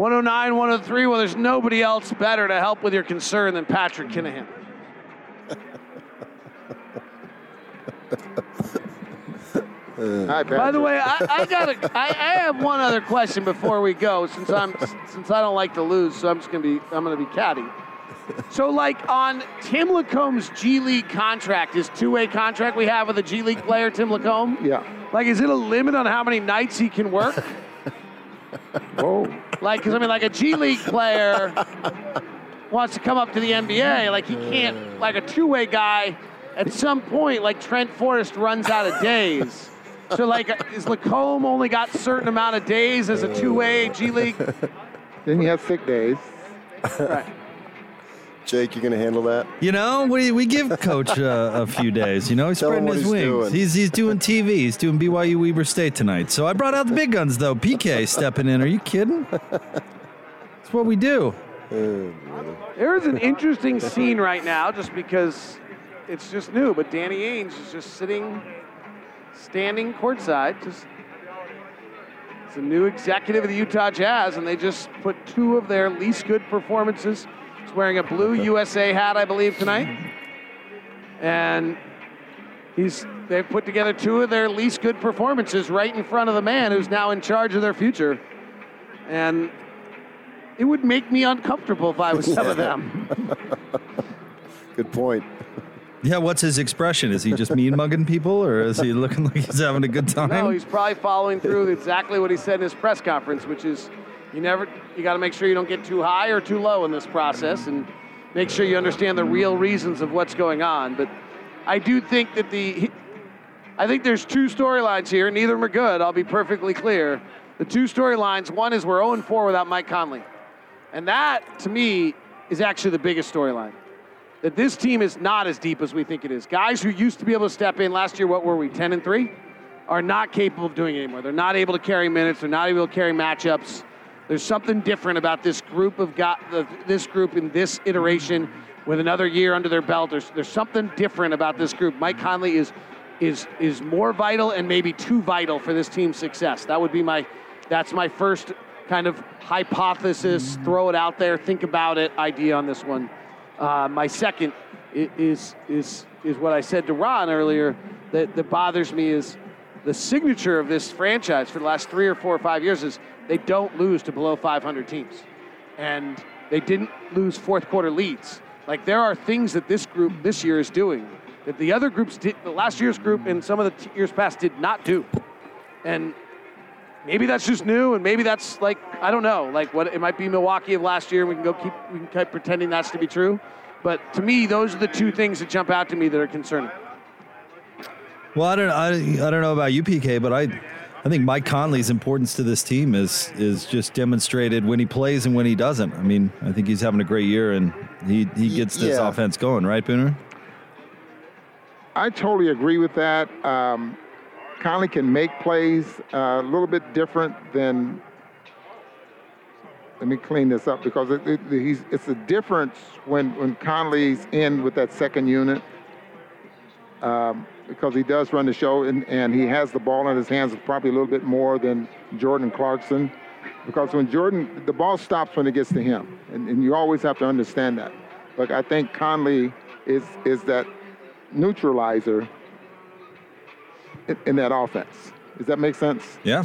109, 103. Well, there's nobody else better to help with your concern than Patrick Kinahan. Hi, By the way, I, I got a, I, I have one other question before we go, since I'm since I don't like to lose, so I'm just gonna be I'm gonna be catty. So, like on Tim Lacombe's G League contract, his two-way contract we have with a G League player, Tim Lacombe. Yeah. Like, is it a limit on how many nights he can work? Whoa. Like, because I mean, like a G League player wants to come up to the NBA, like he can't, like a two-way guy. At some point, like Trent Forrest runs out of days. So, like, is Lacombe only got certain amount of days as a two-way G League? Then you have sick days. Right. Jake, you're going to handle that? You know, we, we give Coach uh, a few days. You know, he's Tell him spreading what his he's wings. doing. He's he's doing TV. He's doing BYU Weber State tonight. So I brought out the big guns though. PK stepping in. Are you kidding? That's what we do. There is an interesting scene right now, just because it's just new. But Danny Ainge is just sitting, standing courtside. Just it's a new executive of the Utah Jazz, and they just put two of their least good performances. He's wearing a blue USA hat, I believe, tonight, and he's they've put together two of their least good performances right in front of the man who's now in charge of their future, and. It would make me uncomfortable if I was some of them. Good point. Yeah, what's his expression? Is he just mean mugging people, or is he looking like he's having a good time? No, he's probably following through exactly what he said in his press conference, which is you never you got to make sure you don't get too high or too low in this process, and make sure you understand the real reasons of what's going on. But I do think that the I think there's two storylines here. Neither of them are good. I'll be perfectly clear. The two storylines. One is we're 0 4 without Mike Conley, and that to me is actually the biggest storyline. That this team is not as deep as we think it is. Guys who used to be able to step in last year, what were we, 10 and 3? Are not capable of doing it anymore. They're not able to carry minutes. They're not able to carry matchups. There's something different about this group of got this group in this iteration with another year under their belt. There's there's something different about this group. Mike Conley is is is more vital and maybe too vital for this team's success. That would be my that's my first kind of hypothesis. Throw it out there. Think about it. Idea on this one. Uh, my second is is is what I said to Ron earlier that, that bothers me is the signature of this franchise for the last three or four or five years is they don't lose to below 500 teams, and they didn't lose fourth quarter leads. Like there are things that this group this year is doing that the other groups did, the last year's group and some of the t- years past did not do, and maybe that's just new, and maybe that's like I don't know, like what it might be Milwaukee of last year. We can go keep we can keep pretending that's to be true, but to me, those are the two things that jump out to me that are concerning. Well, I don't, I, I don't know about you, PK, but I, I think Mike Conley's importance to this team is is just demonstrated when he plays and when he doesn't. I mean, I think he's having a great year and he he gets this yeah. offense going, right, Booner? I totally agree with that. Um, Conley can make plays uh, a little bit different than. Let me clean this up because it, it, he's, it's a difference when, when Conley's in with that second unit um, because he does run the show and, and he has the ball in his hands probably a little bit more than Jordan Clarkson because when Jordan, the ball stops when it gets to him, and, and you always have to understand that. But I think Conley is is that neutralizer in, in that offense. Does that make sense? Yeah.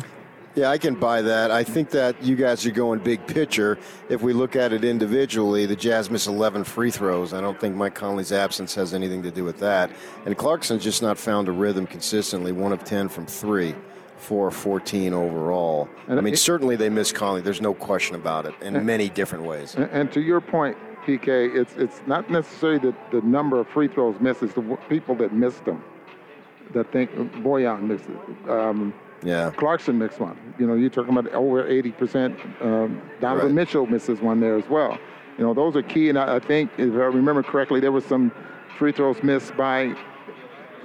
Yeah, I can buy that. I think that you guys are going big picture. If we look at it individually, the Jazz miss 11 free throws. I don't think Mike Conley's absence has anything to do with that. And Clarkson's just not found a rhythm consistently. One of 10 from three, four of 14 overall. And I mean, it- certainly they miss Conley. There's no question about it in many different ways. And, and to your point, PK, it's it's not necessarily the, the number of free throws missed, it's the people that missed them. That think Bojan missed it. Um, Yeah. Clarkson missed one. You know, you're talking about over 80%. Um, Donovan Right. Mitchell misses one there as well. You know, those are key. And I, I think, if I remember correctly, there was some free throws missed by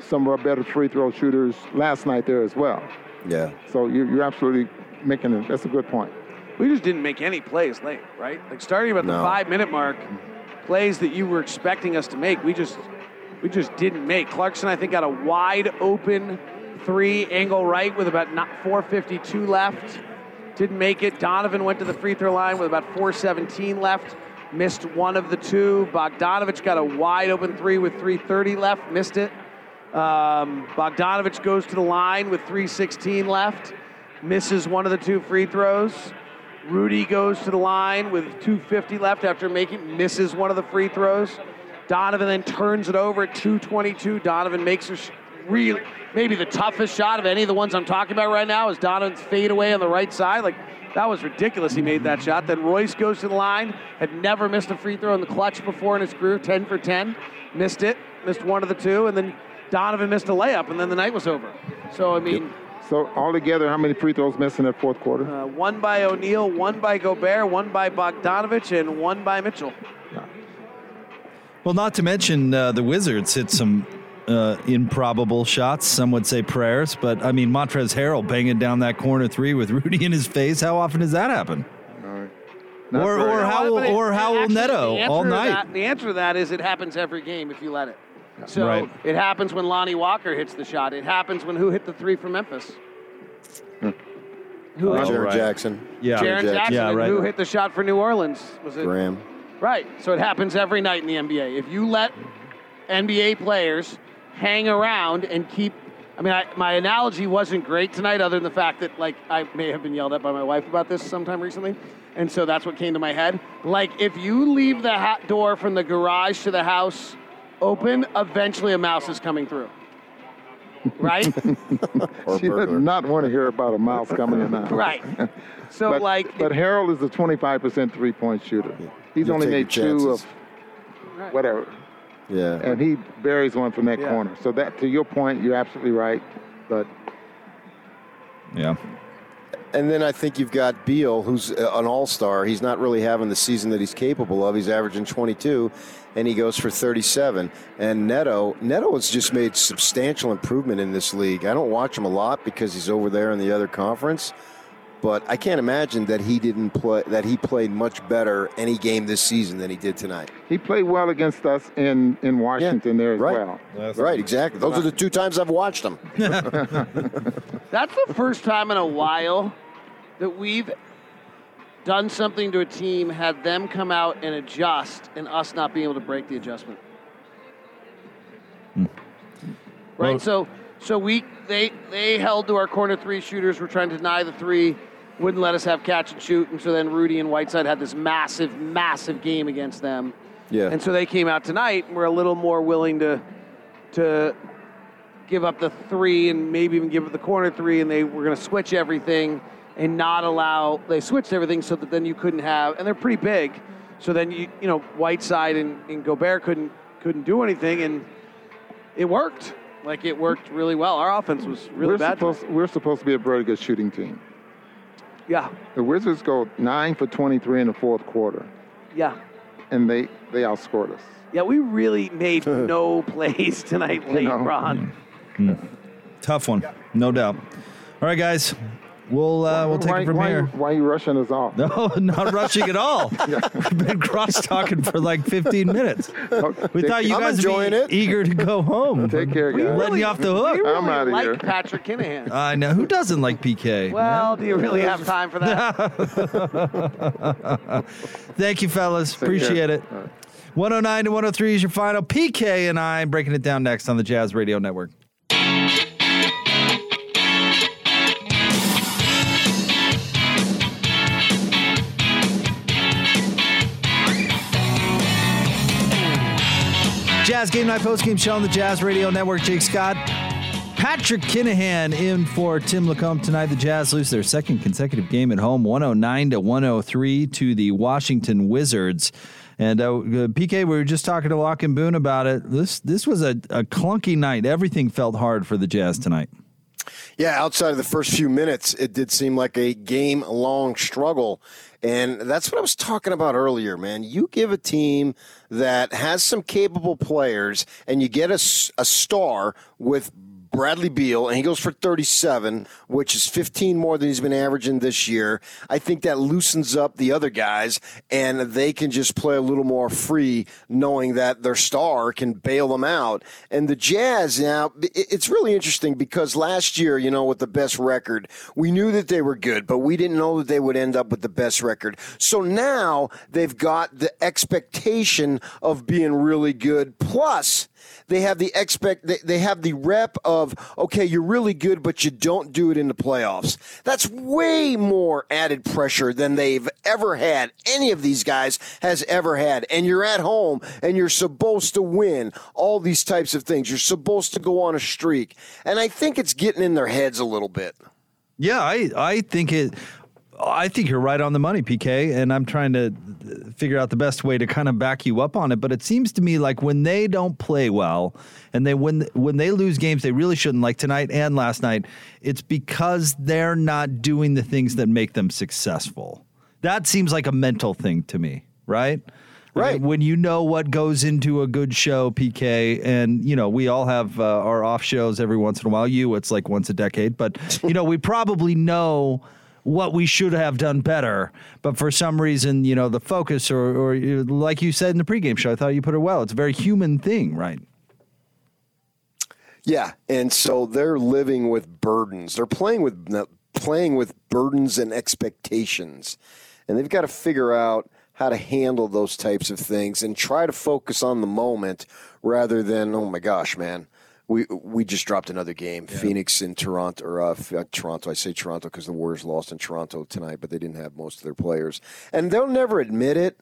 some of our better free throw shooters last night there as well. Yeah. So you're, you're absolutely making a, that's a good point. We just didn't make any plays late, right? Like starting about the five minute mark, plays that you were expecting us to make, we just we just didn't make. Clarkson, I think, got a wide open three angle right with about 452 left didn't make it. Donovan went to the free throw line with about 4:17 left, missed one of the two. Bogdanovic got a wide open three with 3:30 left, missed it. Um, Bogdanovic goes to the line with 3:16 left, misses one of the two free throws. Rudy goes to the line with 250 left after making misses one of the free throws. Donovan then turns it over at 222. Donovan makes a really maybe the toughest shot of any of the ones I'm talking about right now is Donovan's fadeaway on the right side. Like that was ridiculous. He made that shot. Then Royce goes to the line. Had never missed a free throw in the clutch before in his career. 10 for 10. Missed it. Missed one of the two, and then Donovan missed a layup, and then the night was over. So I mean. So altogether, how many free throws missed in that fourth quarter? Uh, one by O'Neale, one by Gobert, one by Bogdanovic, and one by Mitchell. Well, not to mention uh, the Wizards hit some uh, improbable shots. Some would say prayers, but I mean Montrezl Harrell banging down that corner three with Rudy in his face. How often does that happen? Not or or how But it- or how will Neto all night? that- the answer to that is it happens every game if you let it. So Right. it happens when Lonnie Walker hits the shot. It happens when who hit the three from Memphis? Who Oh, hit Jaren right. Jackson. Yeah. Jaren Jackson. Jackson? Yeah, right. Who hit the shot for New Orleans? Was it Graham. Right. So it happens every night in the NBA. If you let NBA players hang around and keep, I mean, I, my analogy wasn't great tonight, other than the fact that like I may have been yelled at by my wife about this sometime recently, and so that's what came to my head. Like if you leave the ha- door from the garage to the house open, eventually a mouse is coming through. Right. She burglar. did not want to hear about a mouse coming in now. right. So But, like, but Harrell is a 25% three-point shooter. He's You'll only made two chances. of whatever, Yeah. and he buries one from that Yeah. corner. So that, to your point, you're absolutely right. But Yeah. And then I think you've got Beal, who's uh, an all star. He's not really having the season that he's capable of. He's averaging 22, and he goes for 37. And Neto, Neto has just made substantial improvement in this league. I don't watch him a lot because he's over there in the other conference, but I can't imagine that he didn't play that he played much better any game this season than he did tonight. he played well against us in, in Washington there as right. well. Right, exactly. Those are the two times I've watched him. That's the first time in a while that we've done something to a team, had them come out and adjust, and us not being able to break the adjustment. Hmm. Right. Well- so, so we they they held to our corner three shooters. We're trying to deny the three, wouldn't let us have catch and shoot, and so then Rudy and Whiteside had this massive, massive game against them. Yeah. And so they came out tonight and were a little more willing to to give up the three and maybe even give up the corner three, and they were going to switch everything and not allow. They switched everything so that then you couldn't have, and they're pretty big, so then you you know Whiteside and, and Gobert couldn't couldn't do anything, and it worked. Like it worked really well. Our offense was really we're, bad. supposed, we're supposed to be a very good shooting team. Yeah, The Wizards go 9 for 23 in the fourth quarter, yeah, and they, they outscored us. yeah. We really made no plays tonight, late, know. Ron. Mm. Mm. Tough one, no doubt. All right, guys. We'll uh, we'll take why, it from why, here. Why are you rushing us off? No, not rushing at all. We've been cross talking for like 15 minutes. We thought you I'm guys would enjoying be it. eager to go home. Take care, We guys. Letting you off the hook. We really I'm outta like here. Patrick Kinahan. I know. Who doesn't like PK? Well, do you really have time for that? Thank you, fellas. care. Appreciate it. All right. 109 to 103 is your final. PK and I breaking it down next on the Jazz Radio Network. Jazz Game Night Post Game Show on the Jazz Radio Network. Jake Scott, Patrick Kinahan in for Tim Lacombe tonight. The Jazz lose their second consecutive game at home, 109 to 103 to the Washington Wizards. And uh, PK, we were just talking to Locke and Boone about it. This this was a, a clunky night. Everything felt hard for the Jazz tonight. Yeah, outside of the first few minutes, it did seem like a game long struggle. And that's what I was talking about earlier, man. You give a team that has some capable players and you get a, a star with Bradley Beal, and he goes for 37, which is 15 more than he's been averaging this year. I think that loosens up the other guys, and they can just play a little more free, knowing that their star can bail them out. And the Jazz, now, it's really interesting because last year, you know, with the best record, we knew that they were good, but we didn't know that they would end up with the best record. So now they've got the expectation of being really good. Plus, they have the expect they, have the rep of okay you're really good but you don't do it in the playoffs. That's way more added pressure than they've ever had any of these guys has ever had. And you're at home and you're supposed to win all these types of things. You're supposed to go on a streak. And i think it's getting in their heads a little bit. Yeah, I, I think it I think you're right on the money, PK, and I'm trying to figure out the best way to kind of back you up on it. But it seems to me like when they don't play well, and they when when they lose games they really shouldn't, like tonight and last night, it's because they're not doing the things that make them successful. That seems like a mental thing to me, right? Right. When you know what goes into a good show, PK, and, you know, we all have uh, our off shows every once in a while. You, it's like once a decade, but, you know, we probably know what we should have done better. But for some reason, you know, the focus, or, or like you said in the pregame show, I thought you put it well. It's a very human thing, right? Yeah, and so they're living with burdens. They're playing with playing with burdens and expectations, and they've got to figure out how to handle those types of things and try to focus on the moment rather than oh my gosh, man, we we just dropped another game. Yeah. Phoenix in Toronto, or uh, Toronto. I say Toronto because the Warriors lost in Toronto tonight, but they didn't have most of their players, and they'll never admit it.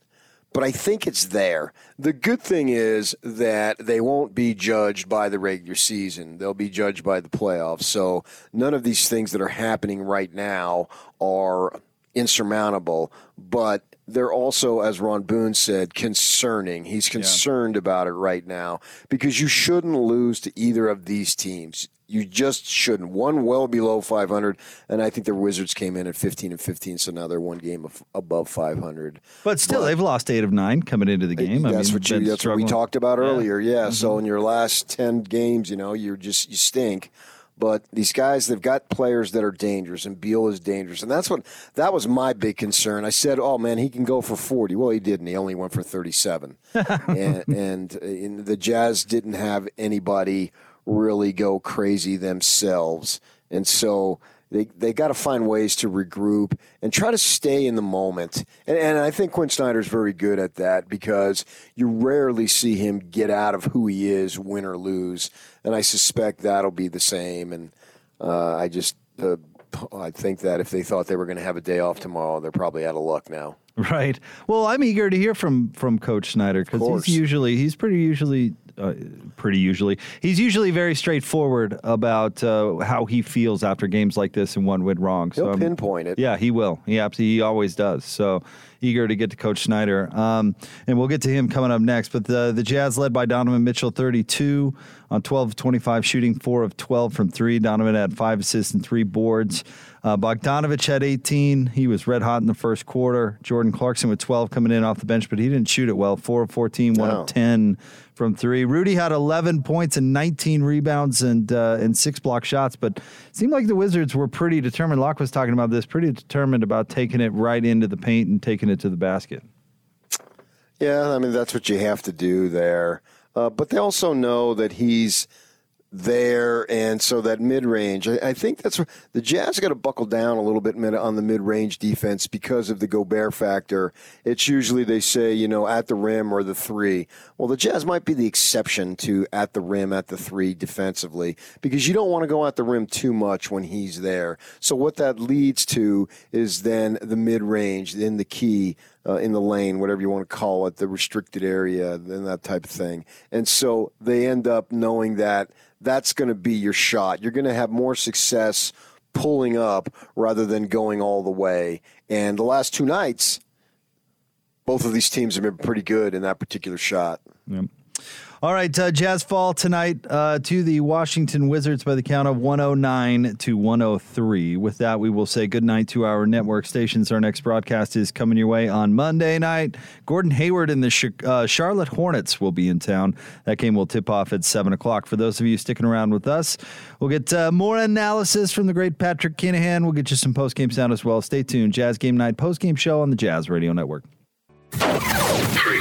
But I think it's there. The good thing is that they won't be judged by the regular season. They'll be judged by the playoffs. So none of these things that are happening right now are insurmountable. But they're also, as Ron Boone said, concerning. He's concerned yeah. about it right now because you shouldn't lose to either of these teams. You just shouldn't. One well below 500, and I think the Wizards came in at 15 and 15, so now they're one game of, above 500. But still, but, they've lost eight of nine coming into the game. That's I mean, what you. That's what we talked about earlier. Yeah. yeah. Mm-hmm. So in your last 10 games, you know, you're just you stink. But these guys, they've got players that are dangerous, and Beal is dangerous, and that's what that was my big concern. I said, "Oh man, he can go for 40." Well, he didn't. He only went for 37, and, and, and the Jazz didn't have anybody really go crazy themselves, and so they they got to find ways to regroup and try to stay in the moment. And, and I think Quin Snyder's very good at that because you rarely see him get out of who he is, win or lose. And I suspect that'll be the same. And uh, I just uh, I think that if they thought they were going to have a day off tomorrow, they're probably out of luck now. Right. Well, I'm eager to hear from from Coach Snyder because he's usually he's pretty usually uh, pretty usually. He's usually very straightforward about uh, how he feels after games like this and what went wrong. So He'll I'm, pinpoint it. Yeah, he will. He absolutely he always does. So eager to get to Coach Snyder, um, and we'll get to him coming up next. But the the Jazz led by Donovan Mitchell, 32 on 12 of 25, shooting four of 12 from three. Donovan had five assists and three boards. Uh, Bogdanovic had 18. He was red hot in the first quarter. Jordan Clarkson with 12 coming in off the bench, but he didn't shoot it well. Four of 14, one no. of 10 from three. Rudy had 11 points and 19 rebounds and uh, and six block shots, but seemed like the Wizards were pretty determined. Locke was talking about this, pretty determined about taking it right into the paint and taking it to the basket. Yeah, I mean that's what you have to do there. Uh, but they also know that he's there, and so that mid range. I, I, think that's the Jazz got to buckle down a little bit on the mid range defense because of the Gobert factor. It's usually they say you know at the rim or the three. Well, the Jazz might be the exception to at the rim at the three defensively because you don't want to go at the rim too much when he's there. So what that leads to is then the mid range, then the key. Uh, in the lane, whatever you want to call it, the restricted area, and that type of thing. And so they end up knowing that that's going to be your shot. You're going to have more success pulling up rather than going all the way. And the last two nights, both of these teams have been pretty good in that particular shot. Yep. All right, uh, Jazz fall tonight uh, to the Washington Wizards by the count of 109 to 103. With that, we will say good night to our network stations. Our next broadcast is coming your way on Monday night. Gordon Hayward and the uh, Charlotte Hornets will be in town. That game will tip off at 7 o'clock. For those of you sticking around with us, we'll get uh, more analysis from the great Patrick Kinahan. We'll get you some post game sound as well. Stay tuned. Jazz Game Night post game show on the Jazz Radio Network. Three,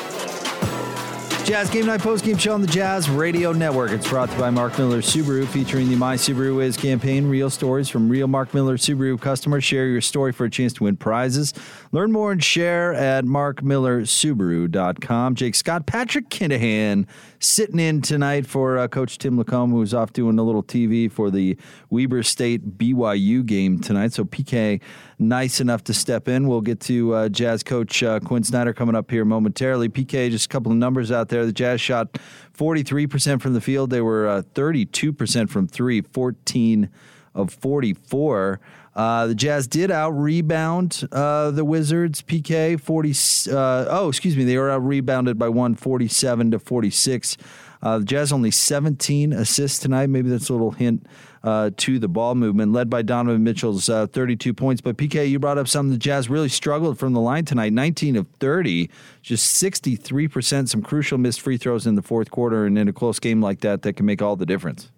Jazz Game Night Post Game Show on the Jazz Radio Network. It's brought to you by Mark Miller Subaru, featuring the My Subaru Is campaign. Real stories from real Mark Miller Subaru customers. Share your story for a chance to win prizes. Learn more and share at markmillersubaru.com. Jake Scott, Patrick Kinahan sitting in tonight for uh, Coach Tim Lacombe, who's off doing a little TV for the Weber State BYU game tonight. So PK nice enough to step in. We'll get to uh, Jazz coach uh, Quin Snyder coming up here momentarily. PK, just a couple of numbers out there. The Jazz shot 43% from the field. They were uh, 32% from three, 14 of 44. Uh, the Jazz did out rebound uh, the Wizards. PK 40. Uh, oh, excuse me. They were out rebounded by one, 47 to 46. Uh, the Jazz only 17 assists tonight. Maybe that's a little hint uh, to the ball movement, led by Donovan Mitchell's uh, 32 points. But PK, you brought up something the Jazz really struggled from the line tonight 19 of 30, just 63%. Some crucial missed free throws in the fourth quarter. And in a close game like that, that can make all the difference.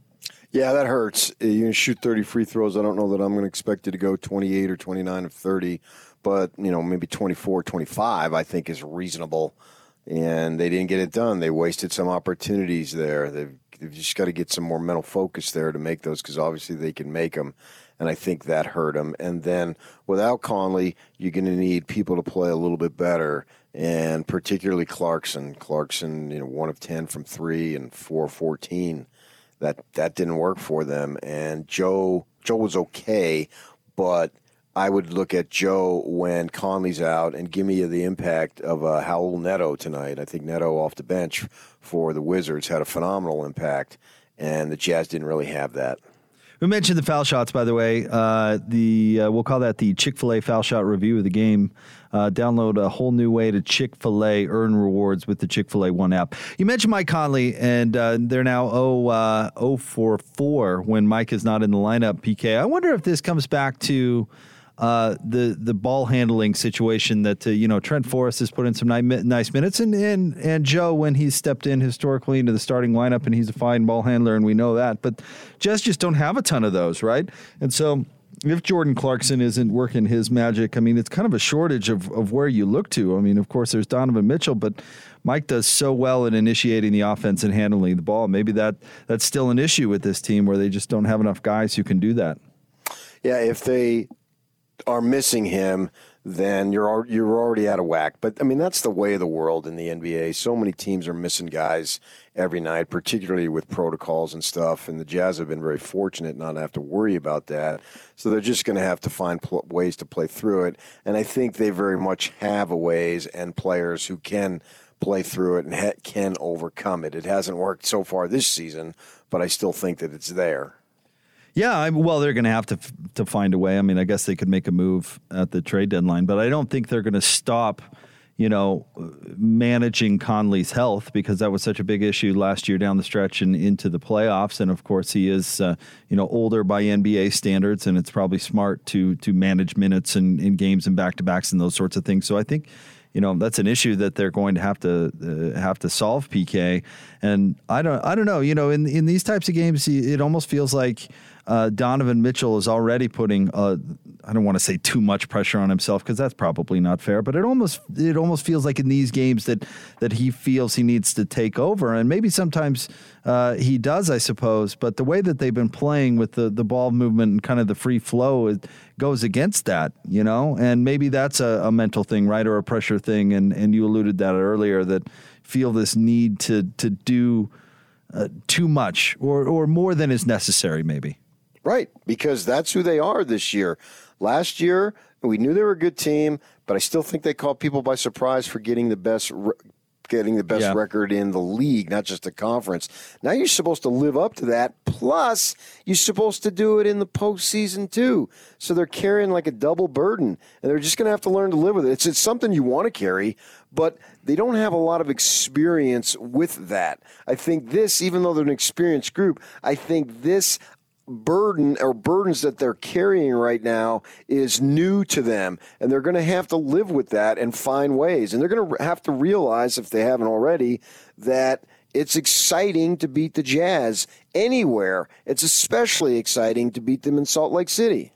Yeah, that hurts. Uh, you shoot 30 free throws. I don't know that I'm going to expect you to go 28 or 29 of 30, but, you know, maybe 24, 25, I think is reasonable. And they didn't get it done. They wasted some opportunities there. They've, they've just got to get some more mental focus there to make those because obviously they can make them. And I think that hurt them. And then without Conley, you're going to need people to play a little bit better and particularly Clarkson. Clarkson, you know, one of 10 from three and four 14 that that didn't work for them. And Joe Joe was okay, but I would look at Joe when Conley's out and give me the impact of uh, Raul Neto tonight. I think Neto off the bench for the Wizards had a phenomenal impact, and the Jazz didn't really have that. We mentioned the foul shots, by the way. Uh, the uh, we'll call that the Chick Fil A foul shot review of the game. Uh, download a whole new way to Chick Fil A earn rewards with the Chick Fil A One app. You mentioned Mike Conley, and uh, they're now 0, uh, 0 for 4 when Mike is not in the lineup. PK. I wonder if this comes back to uh, the the ball handling situation that uh, you know Trent Forrest has put in some nice, minutes, and, and and Joe when he's stepped in historically into the starting lineup, and he's a fine ball handler, and we know that. But Jazz just don't have a ton of those, right? And so if Jordan Clarkson isn't working his magic, I mean, it's kind of a shortage of, of where you look to. I mean, of course, there's Donovan Mitchell, but Mike does so well in initiating the offense and handling the ball. Maybe that that's still an issue with this team where they just don't have enough guys who can do that. Yeah, if they are missing him, then you're you're already out of whack. But I mean, that's the way of the world in the NBA. So many teams are missing guys every night, particularly with protocols and stuff. And the Jazz have been very fortunate not to have to worry about that. So they're just going to have to find pl- ways to play through it. And I think they very much have a ways and players who can play through it and ha- can overcome it. It hasn't worked so far this season, but I still think that it's there. Yeah, I, well, they're going to have to to find a way. I mean, I guess they could make a move at the trade deadline, but I don't think they're going to stop. You know, managing Conley's health because that was such a big issue last year down the stretch and into the playoffs. And of course, he is uh, you know older by NBA standards, and it's probably smart to to manage minutes and in games and back to backs and those sorts of things. So I think you know that's an issue that they're going to have to uh, have to solve PK and I don't I don't know you know in in these types of games it almost feels like uh, Donovan Mitchell is already putting uh, I don't want to say too much pressure on himself because that's probably not fair, but it almost it almost feels like in these games that that he feels he needs to take over, and maybe sometimes uh, he does, I suppose. But the way that they've been playing with the the ball movement and kind of the free flow it goes against that, you know, and maybe that's a, a mental thing, right, or a pressure thing, and and you alluded that earlier that feel this need to to do uh, too much or or more than is necessary, maybe. Right, because that's who they are this year. Last year, we knew they were a good team, but I still think they caught people by surprise for getting the best getting the best Yeah. record in the league, not just the conference. Now you're supposed to live up to that. Plus, you're supposed to do it in the postseason too. So they're carrying like a double burden, and they're just going to have to learn to live with it. It's, it's something you want to carry, but they don't have a lot of experience with that. I think this, even though they're an experienced group, I think this burden or burdens that they're carrying right now is new to them. And they're going to have to live with that and find ways. And they're going to have to realize if they haven't already that it's exciting to beat the jazz anywhere. It's especially exciting to beat them in salt lake city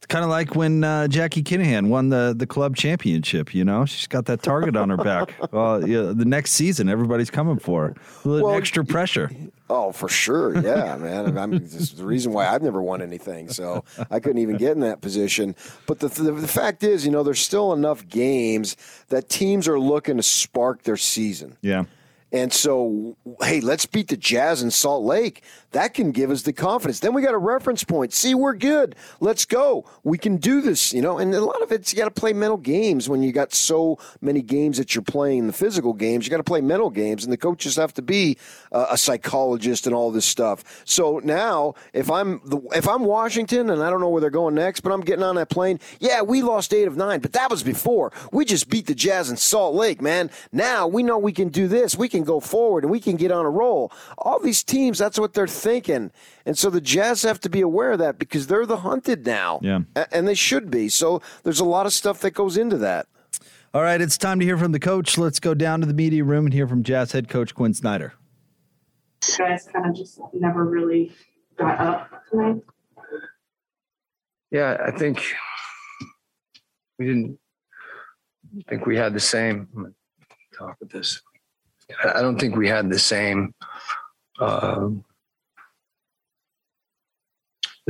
It's kind of like when uh, Jackie Kinahan won the, the club championship. You know, she's got that target on her back. Well, yeah, the next season, everybody's coming for her. A little Well, extra pressure. Oh, for sure. Yeah, man. I'm, this is the reason why I've never won anything. So I couldn't even get in that position. But the, the, the fact is, you know, there's still enough games that teams are looking to spark their season. Yeah. And so, hey, let's beat the Jazz in Salt Lake. That can give us the confidence. Then we got a reference point. See, we're good. Let's go. We can do this, you know. And a lot of it's you got to play mental games when you got so many games that you're playing. The physical games, you got to play mental games, and the coaches have to be uh, a psychologist and all this stuff. So now, if I'm the, if I'm Washington and I don't know where they're going next, but I'm getting on that plane. Yeah, we lost eight of nine, but that was before. We just beat the Jazz in Salt Lake, man. Now we know we can do this. We can go forward and we can get on a roll. All these teams, that's what they're thinking. And so the Jazz have to be aware of that because they're the hunted now. Yeah. And they should be. So there's a lot of stuff that goes into that. All right, it's time to hear from the coach. Let's go down to the media room and hear from Jazz head coach Quin Snyder. guys kind of just never really got up tonight. Yeah, I think we didn't think we had the same. I'm gonna talk with this. I I don't think we had the same, um,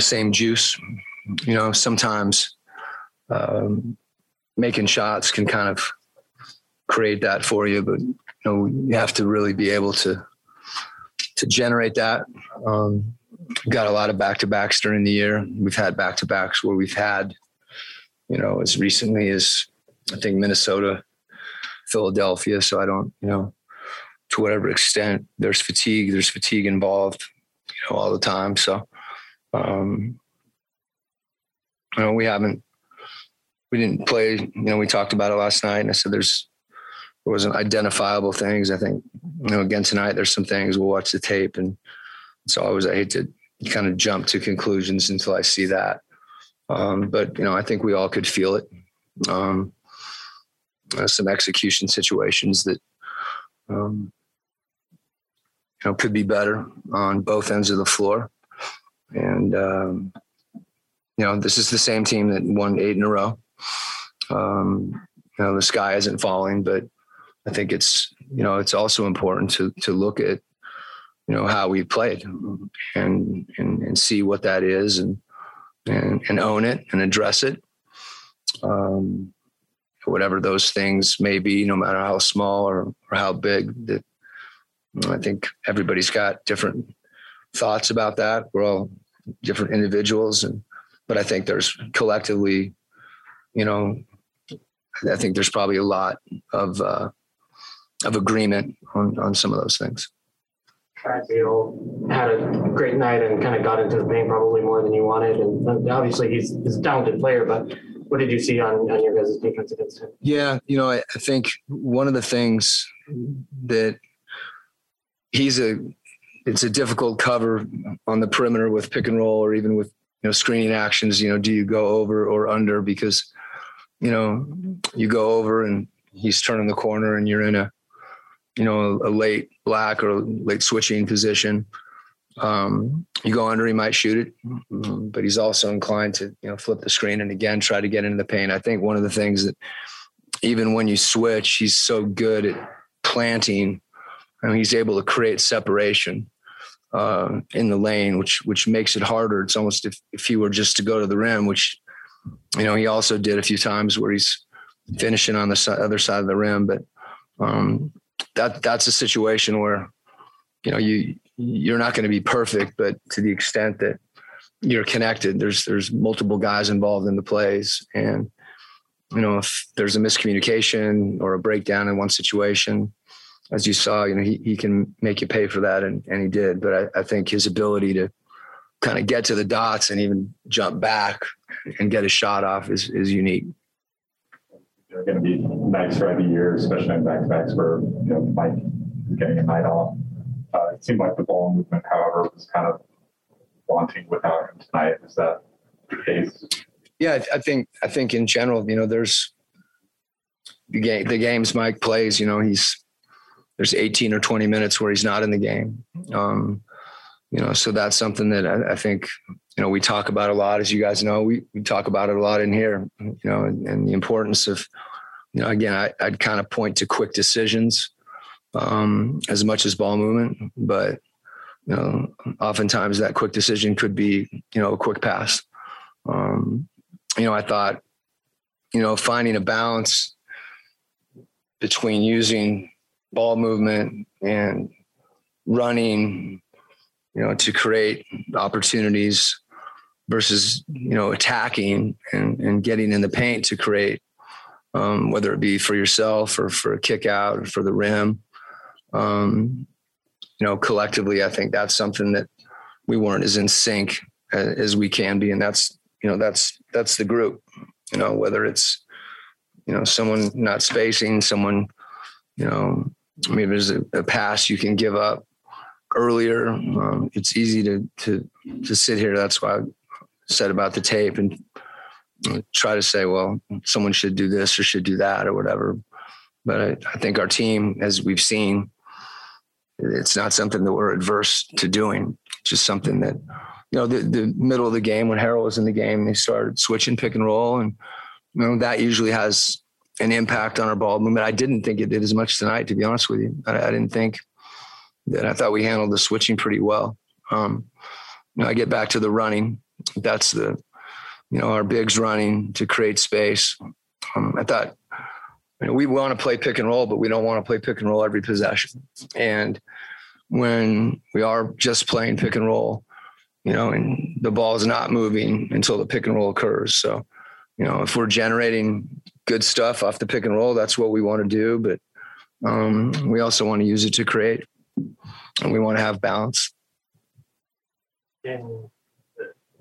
the same juice. You know, sometimes um, making shots can kind of create that for you, but you know, you have to really be able to to generate that. Um, got a lot of back to backs during the year. We've had back to backs where we've had, you know, as recently as I think Minnesota, Philadelphia. So I don't, you know, to whatever extent there's fatigue, there's fatigue involved, you know, all the time. So, um, you know, we haven't, we didn't play, you know, we talked about it last night and I said there's, there wasn't identifiable things. I think, you know, again tonight, there's some things we'll watch the tape and so I always I hate to kind of jump to conclusions until I see that. Um, but you know, I think we all could feel it. Um, uh, some execution situations that um, you know could be better on both ends of the floor, and um, you know this is the same team that won eight in a row. Um, you know the sky isn't falling, but I think it's you know it's also important to to look at you know how we played and and, and see what that is and, and and own it and address it um, whatever those things may be no matter how small or, or how big that i think everybody's got different thoughts about that we're all different individuals and but i think there's collectively you know i think there's probably a lot of uh, of agreement on on some of those things Beal had a great night and kind of got into the paint probably more than you wanted. And obviously he's, he's a talented player, but what did you see on, on your guys' defense against him? Yeah, you know, I, I think one of the things that he's a it's a difficult cover on the perimeter with pick and roll or even with you know screening actions. You know, do you go over or under because you know you go over and he's turning the corner and you're in a you know a, late black or late switching position. Um, you go under, he might shoot it, but he's also inclined to you know flip the screen and again try to get into the paint. I think one of the things that even when you switch, he's so good at planting. Mean, he's able to create separation uh, in the lane, which which makes it harder. It's almost if, if he were just to go to the rim, which you know he also did a few times where he's finishing on the si- other side of the rim. But um, that that's a situation where you know you you're not going to be perfect, but to the extent that you're connected. There's there's multiple guys involved in the plays, and you know if there's a miscommunication or a breakdown in one situation, as you saw, you know he he can make you pay for that, and and he did. But I, I think his ability to kind of get to the dots and even jump back and get a shot off is is unique. They're going to be nights throughout the year, especially in back-to-backs where you know Mike is getting a night off. Uh, it seemed like the ball movement, however, was kind of wanting without him tonight. Is that the case? Yeah, I think I think in general, you know, there's the game the games Mike plays, you know, he's there's 18 or 20 minutes where he's not in the game. Um, you know, so that's something that I, I, think, you know, we talk about a lot, as you guys know, we, we talk about it a lot in here, you know, and, and the importance of, you know, again, I, would kind of point to quick decisions um, as much as ball movement, but, you know, oftentimes that quick decision could be, you know, a quick pass. Um, you know, I thought, you know, finding a balance between using ball movement and running you know, to create opportunities versus, you know, attacking and, and getting in the paint to create, um, whether it be for yourself or for a kick out or for the rim. Um, you know, collectively, I think that's something that we weren't as in sync as, as we can be. And that's, you know, that's, that's the group, you know, whether it's, you know, someone not spacing, someone, you know, maybe there's a, a pass you can give up earlier. Um, it's easy to to to sit here. That's why I said about the tape and try to say, well, someone should do this or should do that or whatever. But I, I think our team, as we've seen, it's not something that we're adverse to doing. It's just something that, you know, the, the middle of the game when Harrell was in the game, they started switching pick and roll, and you know that usually has an impact on our ball movement. I didn't think it did as much tonight, to be honest with you. I, I didn't think that I thought we handled the switching pretty well. Um, you know, I get back to the running. That's the, you know, our bigs running to create space. Um, I thought, you know, we want to play pick and roll, but we don't want to play pick and roll every possession. And when we are just playing pick and roll, you know, and the ball is not moving until the pick and roll occurs. So, you know, if we're generating good stuff off the pick and roll, that's what we want to do. But um, we also want to use it to create and we want to have balance. And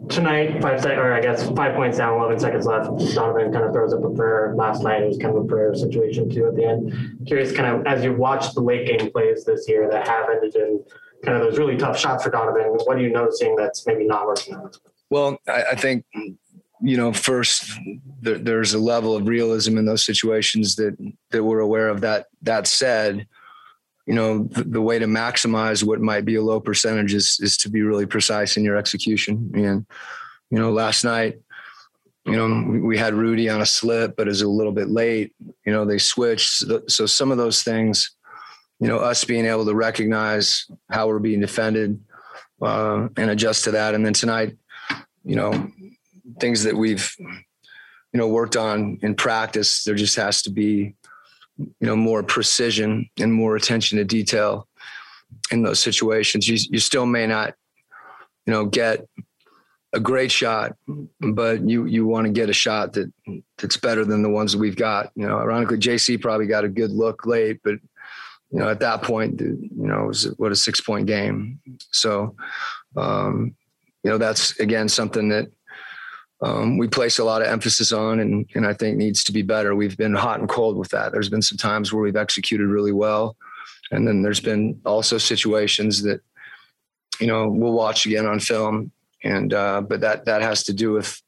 tonight, five sec- or I guess five points down, eleven seconds left. Donovan kind of throws up a prayer. Last night it was kind of a prayer situation too at the end. Curious, kind of as you watch the late game plays this year that have ended in kind of those really tough shots for Donovan. What are you noticing that's maybe not working out? Well, I, I think you know first there, there's a level of realism in those situations that that we're aware of. That that said you know the, the, way to maximize what might be a low percentage is is to be really precise in your execution. And you know last night you know we, had rudy on a slip but it was a little bit late. You know they switched. So some of those things you know us being able to recognize how we're being defended uh, and adjust to that. And then tonight you know things that we've you know worked on in practice there just has to be you know more precision and more attention to detail in those situations. You, you still may not you know get a great shot but you you want to get a shot that that's better than the ones that we've got. You know ironically jc probably got a good look late but you know at that point you know it was what a six point game. So um you know that's again something that um, we place a lot of emphasis on and, and I think needs to be better. We've been hot and cold with that. There's been some times where we've executed really well. And then there's been also situations that, you know, we'll watch again on film. And, uh, but that, that has to do with,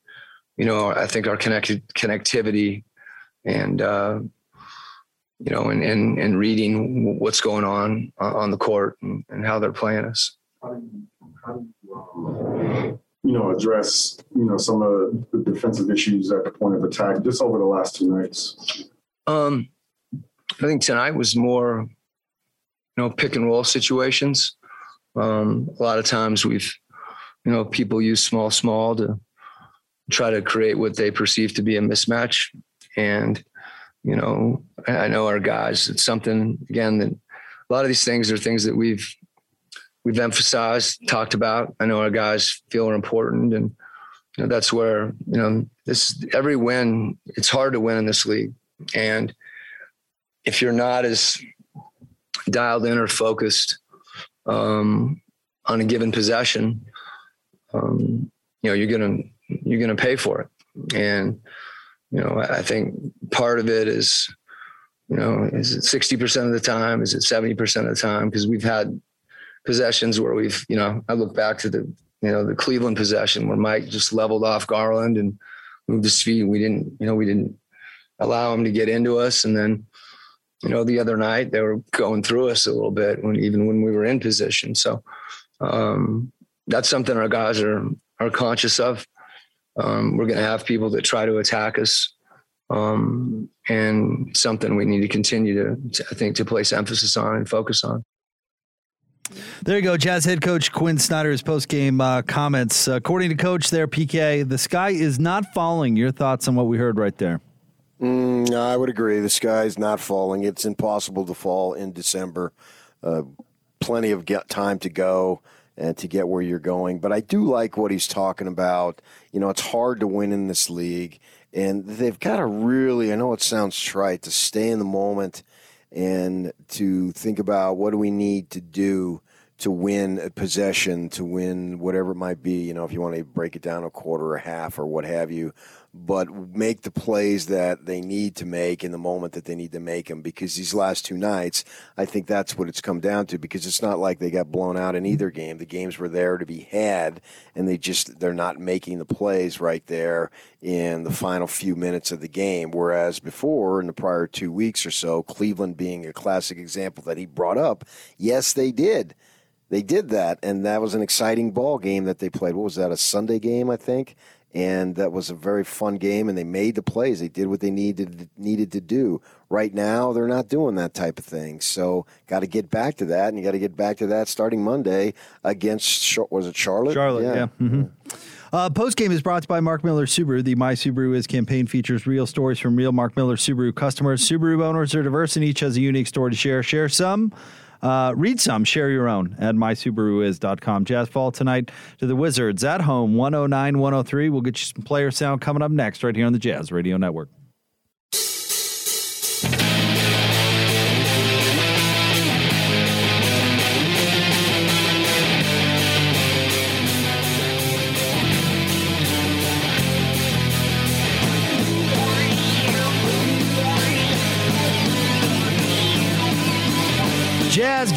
you know, I think our connected connectivity and, uh, you know, and, and, and reading what's going on on the court and, and how they're playing us you know, address, you know, some of the defensive issues at the point of attack just over the last two nights? Um, I think tonight was more, you know, pick and roll situations. Um, a lot of times we've, you know, people use small, small to try to create what they perceive to be a mismatch. And, you know, I know our guys, it's something, again, that a lot of these things are things that we've we've emphasized, talked about. I know our guys feel are important, and you know, that's where you know this every win. It's hard to win in this league, and if you're not as dialed in or focused um, on a given possession, um, you know, you're gonna you're gonna pay for it, and you know, I think part of it is, you know, is it 60% of the time? Is it 70% of the time? Because we've had possessions where we've, you know, I look back to the, you know, the Cleveland possession where Mike just leveled off Garland and moved his feet. We didn't, you know, we didn't allow him to get into us. And then, you know, the other night they were going through us a little bit when even when we were in position. So um, that's something our guys are are conscious of. Um, we're going to have people that try to attack us, um, and something we need to continue to, I think, to place emphasis on and focus on. There you go, Jazz head coach Quin Snyder's post game uh, comments. According to Coach, there, PK, the sky is not falling. Your thoughts on what we heard right there? Mm, I would agree. The sky is not falling. It's impossible to fall in December. Uh, plenty of time to go and to get where you're going. But I do like what he's talking about. You know, it's hard to win in this league, and they've got to really, I know it sounds trite, to stay in the moment and to think about what do we need to do to win a possession, to win whatever it might be, you know, if you want to break it down a quarter, or a half, or what have you but make the plays that they need to make in the moment that they need to make them. Because these last two nights, I think that's what it's come down to. Because it's not like they got blown out in either game. The games were there to be had, and they just they're not making the plays right there in the final few minutes of the game. Whereas before, in the prior two weeks or so, Cleveland being a classic example that he brought up, yes, they did. They did that, and that was an exciting ball game that they played. What was that? A Sunday game, I think and that was a very fun game. And they made the plays; they did what they needed needed to do. Right now, they're not doing that type of thing. So, got to get back to that, and you got to get back to that starting Monday against was it Charlotte? Charlotte, yeah. yeah. Mm-hmm. Uh, Post game is brought to you by Mark Miller Subaru. The My Subaru is campaign features real stories from real Mark Miller Subaru customers. Subaru owners are diverse and each has a unique story to share. Share some. Uh, read some, share your own at mysubaruis.com. Jazz fall tonight to the Wizards at home, 109 103. We'll get you some player sound coming up next, right here on the Jazz Radio Network.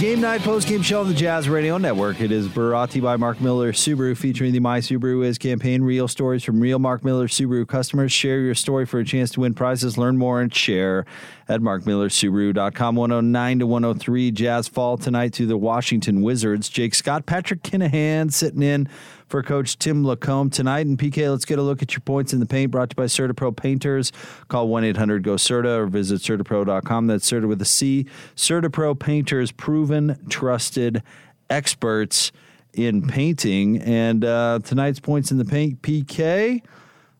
Game Night Post Game Show on the Jazz Radio Network. It is brought to you by Mark Miller Subaru, featuring the My Subaru Is campaign. Real stories from real Mark Miller Subaru customers. Share your story for a chance to win prizes. Learn more and share at markmillersubaru.com. 109 to 103. Jazz fall tonight to the Washington Wizards. Jake Scott, Patrick Kinahan sitting in for Coach Tim Lacombe tonight. And PK, let's get a look at your points in the paint brought to you by CertaPro Painters. Call 1 800 GO CERTA or visit CertaPro.com. That's Certa with a C. CertaPro Painters, proven, trusted experts in painting. And uh, tonight's points in the paint, PK.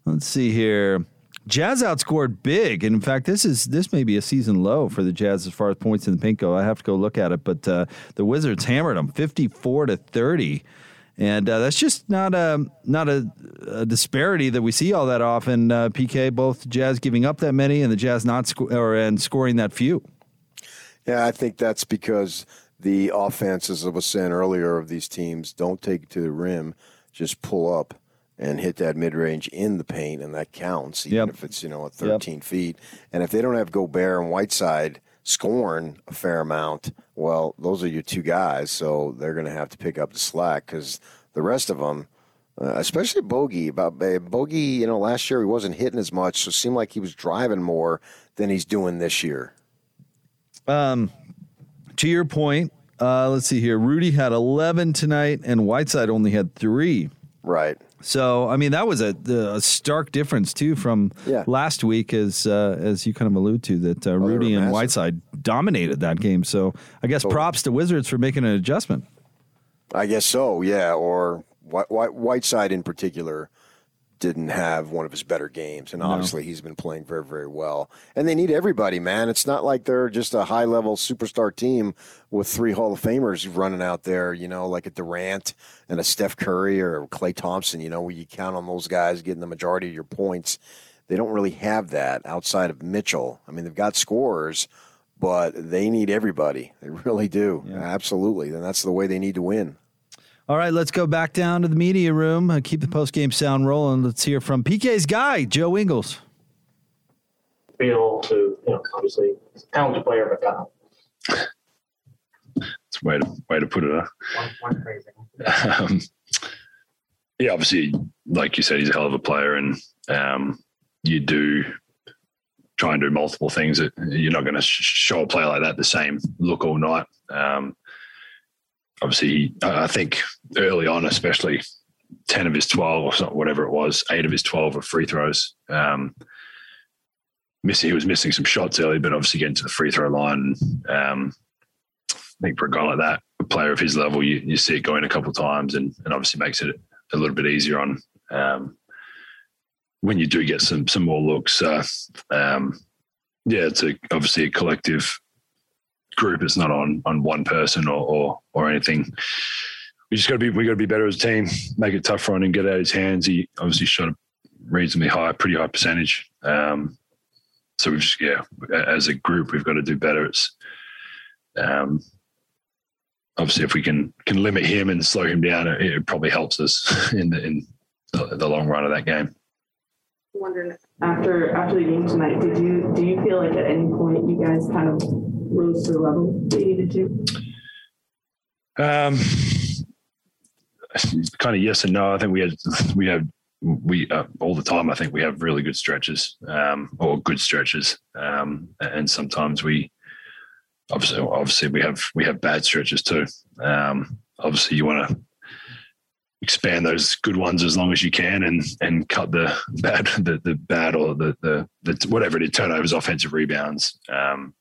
Let's see here. Jazz outscored big, and in fact, this is this may be a season low for the Jazz as far as points in the paint go. I have to go look at it, but uh, the Wizards hammered them, fifty-four to thirty and uh, that's just not a not a, a, disparity that we see all that often. Uh, PK, both Jazz giving up that many and the Jazz not sco- or and scoring that few. Yeah, I think that's because the offenses, as I was saying earlier, of these teams don't take to the rim, just pull up and hit that mid range in the paint, and that counts, even yep. if it's you know at 13 yep. feet. And if they don't have Gobert and Whiteside scoring a fair amount, well, those are your two guys, so they're going to have to pick up the slack because the rest of them, uh, especially Bogey, about Bogey, you know, last year he wasn't hitting as much, so it seemed like he was driving more than he's doing this year. Um, to your point, uh, let's see here. Rudy had 11 tonight, and Whiteside only had three. Right. So I mean that was a, a stark difference too from yeah. last week, as uh, as you kind of allude to that uh, oh, Rudy and Whiteside dominated that game. So I guess props to Wizards for making an adjustment. I guess so, yeah. Or Whiteside in particular didn't have one of his better games, and obviously he's been playing very, very well. And they need everybody, man. It's not like they're just a high level superstar team with three Hall of Famers running out there, you know, like a Durant and a Steph Curry or Klay Thompson, you know, where you count on those guys getting the majority of your points. They don't really have that outside of Mitchell. I mean, they've got scorers, but they need everybody. They really do. Absolutely. And that's the way they need to win. All right, let's go back down to the media room. Uh, keep the post game sound rolling. Let's hear from PK's guy, Joe Ingles. Feel to, you know, obviously, a talented player, but kind of It's way to way to put it. Huh? one, one crazy. um, yeah, obviously, like you said, he's a hell of a player, and um, you do try and do multiple things. That you're not going to sh- show a player like that the same look all night. Um, obviously, I think early on, especially ten of his twelve or something, whatever it was, eight of his twelve were free throws. Um, missing, he was missing some shots early, but obviously getting to the free throw line. Um, I think for a guy like that, a player of his level, you, you see it going a couple of times, and, and obviously makes it a little bit easier on um, when you do get some some more looks. Um, yeah, it's a, obviously a collective group. It's not on on one person or or, or anything. We just got to be we got to be better as a team. Make it tough for him and get out of his hands. He obviously shot a reasonably high, pretty high percentage. Um, so we just yeah, as a group, we've got to do better. It's um, obviously if we can can limit him and slow him down, it, it probably helps us in the in the, the long run of that game. Wondering after after the game tonight, did you do you feel like at any point you guys kind of rose to the level that you needed to? Um, kind of yes and no. I think we had we have we uh, all the time. I think we have really good stretches um, or good stretches, um, and sometimes we obviously obviously we have we have bad stretches too. Um, obviously, you want to expand those good ones as long as you can and and cut the bad the, the bad or the, the the whatever it is turnovers offensive rebounds um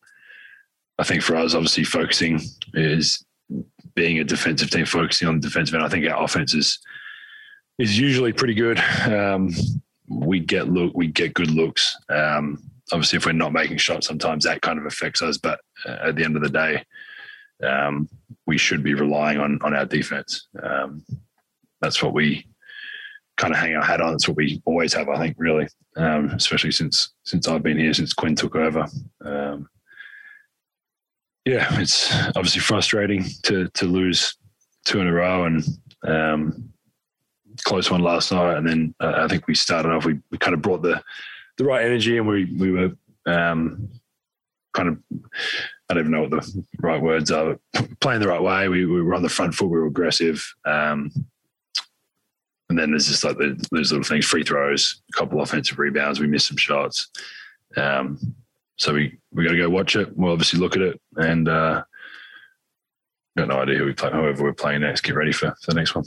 i think for us obviously focusing is being a defensive team focusing on the defensive end i think our offense is is usually pretty good um we get look we get good looks um obviously if we're not making shots sometimes that kind of affects us but uh, at the end of the day um we should be relying on on our defense um that's what we kind of hang our hat on. That's what we always have, I think, really, um, especially since since I've been here, since Quin took over. Um, yeah, it's obviously frustrating to to lose two in a row and um, close one last night, and then uh, I think we started off. We, we kind of brought the the right energy, and we we were um, kind of I don't even know what the right words are. Playing the right way, we, we were on the front foot. We were aggressive. Um, and then there's just like the, those little things, free throws, a couple offensive rebounds. We missed some shots. Um, so we we got to go watch it. We'll obviously look at it and uh, got no idea who we play. Whoever we're playing next, get ready for, for the next one.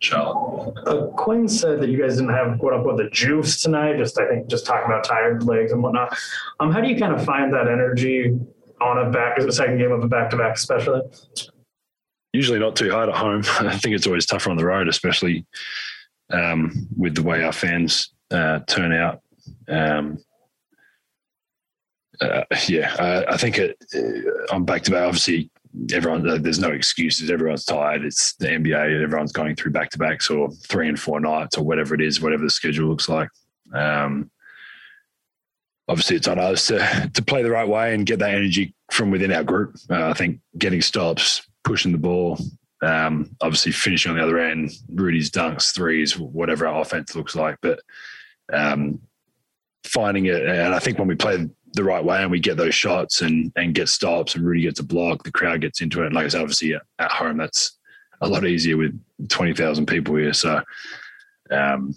Charlotte. Uh, Quin said that you guys didn't have quote unquote the juice tonight. Just I think just talking about tired legs and whatnot. Um, how do you kind of find that energy on a back a second game of a back to back, especially? Usually not too hard at home. I think it's always tougher on the road, especially um, with the way our fans uh, turn out. Um, uh, yeah, I, I think it, uh, on back to back. Obviously, everyone there's no excuses. Everyone's tired. It's the NBA. Everyone's going through back to backs or three and four nights or whatever it is, whatever the schedule looks like. Um, obviously, it's on us to to play the right way and get that energy from within our group. Uh, I think getting stops, pushing the ball, um, obviously finishing on the other end, Rudy's dunks, threes, whatever our offense looks like, but um, finding it. And I think when we play the right way and we get those shots and and get stops and Rudy gets a block, the crowd gets into it. And like I said, obviously at home, that's a lot easier with twenty thousand people here. So, um,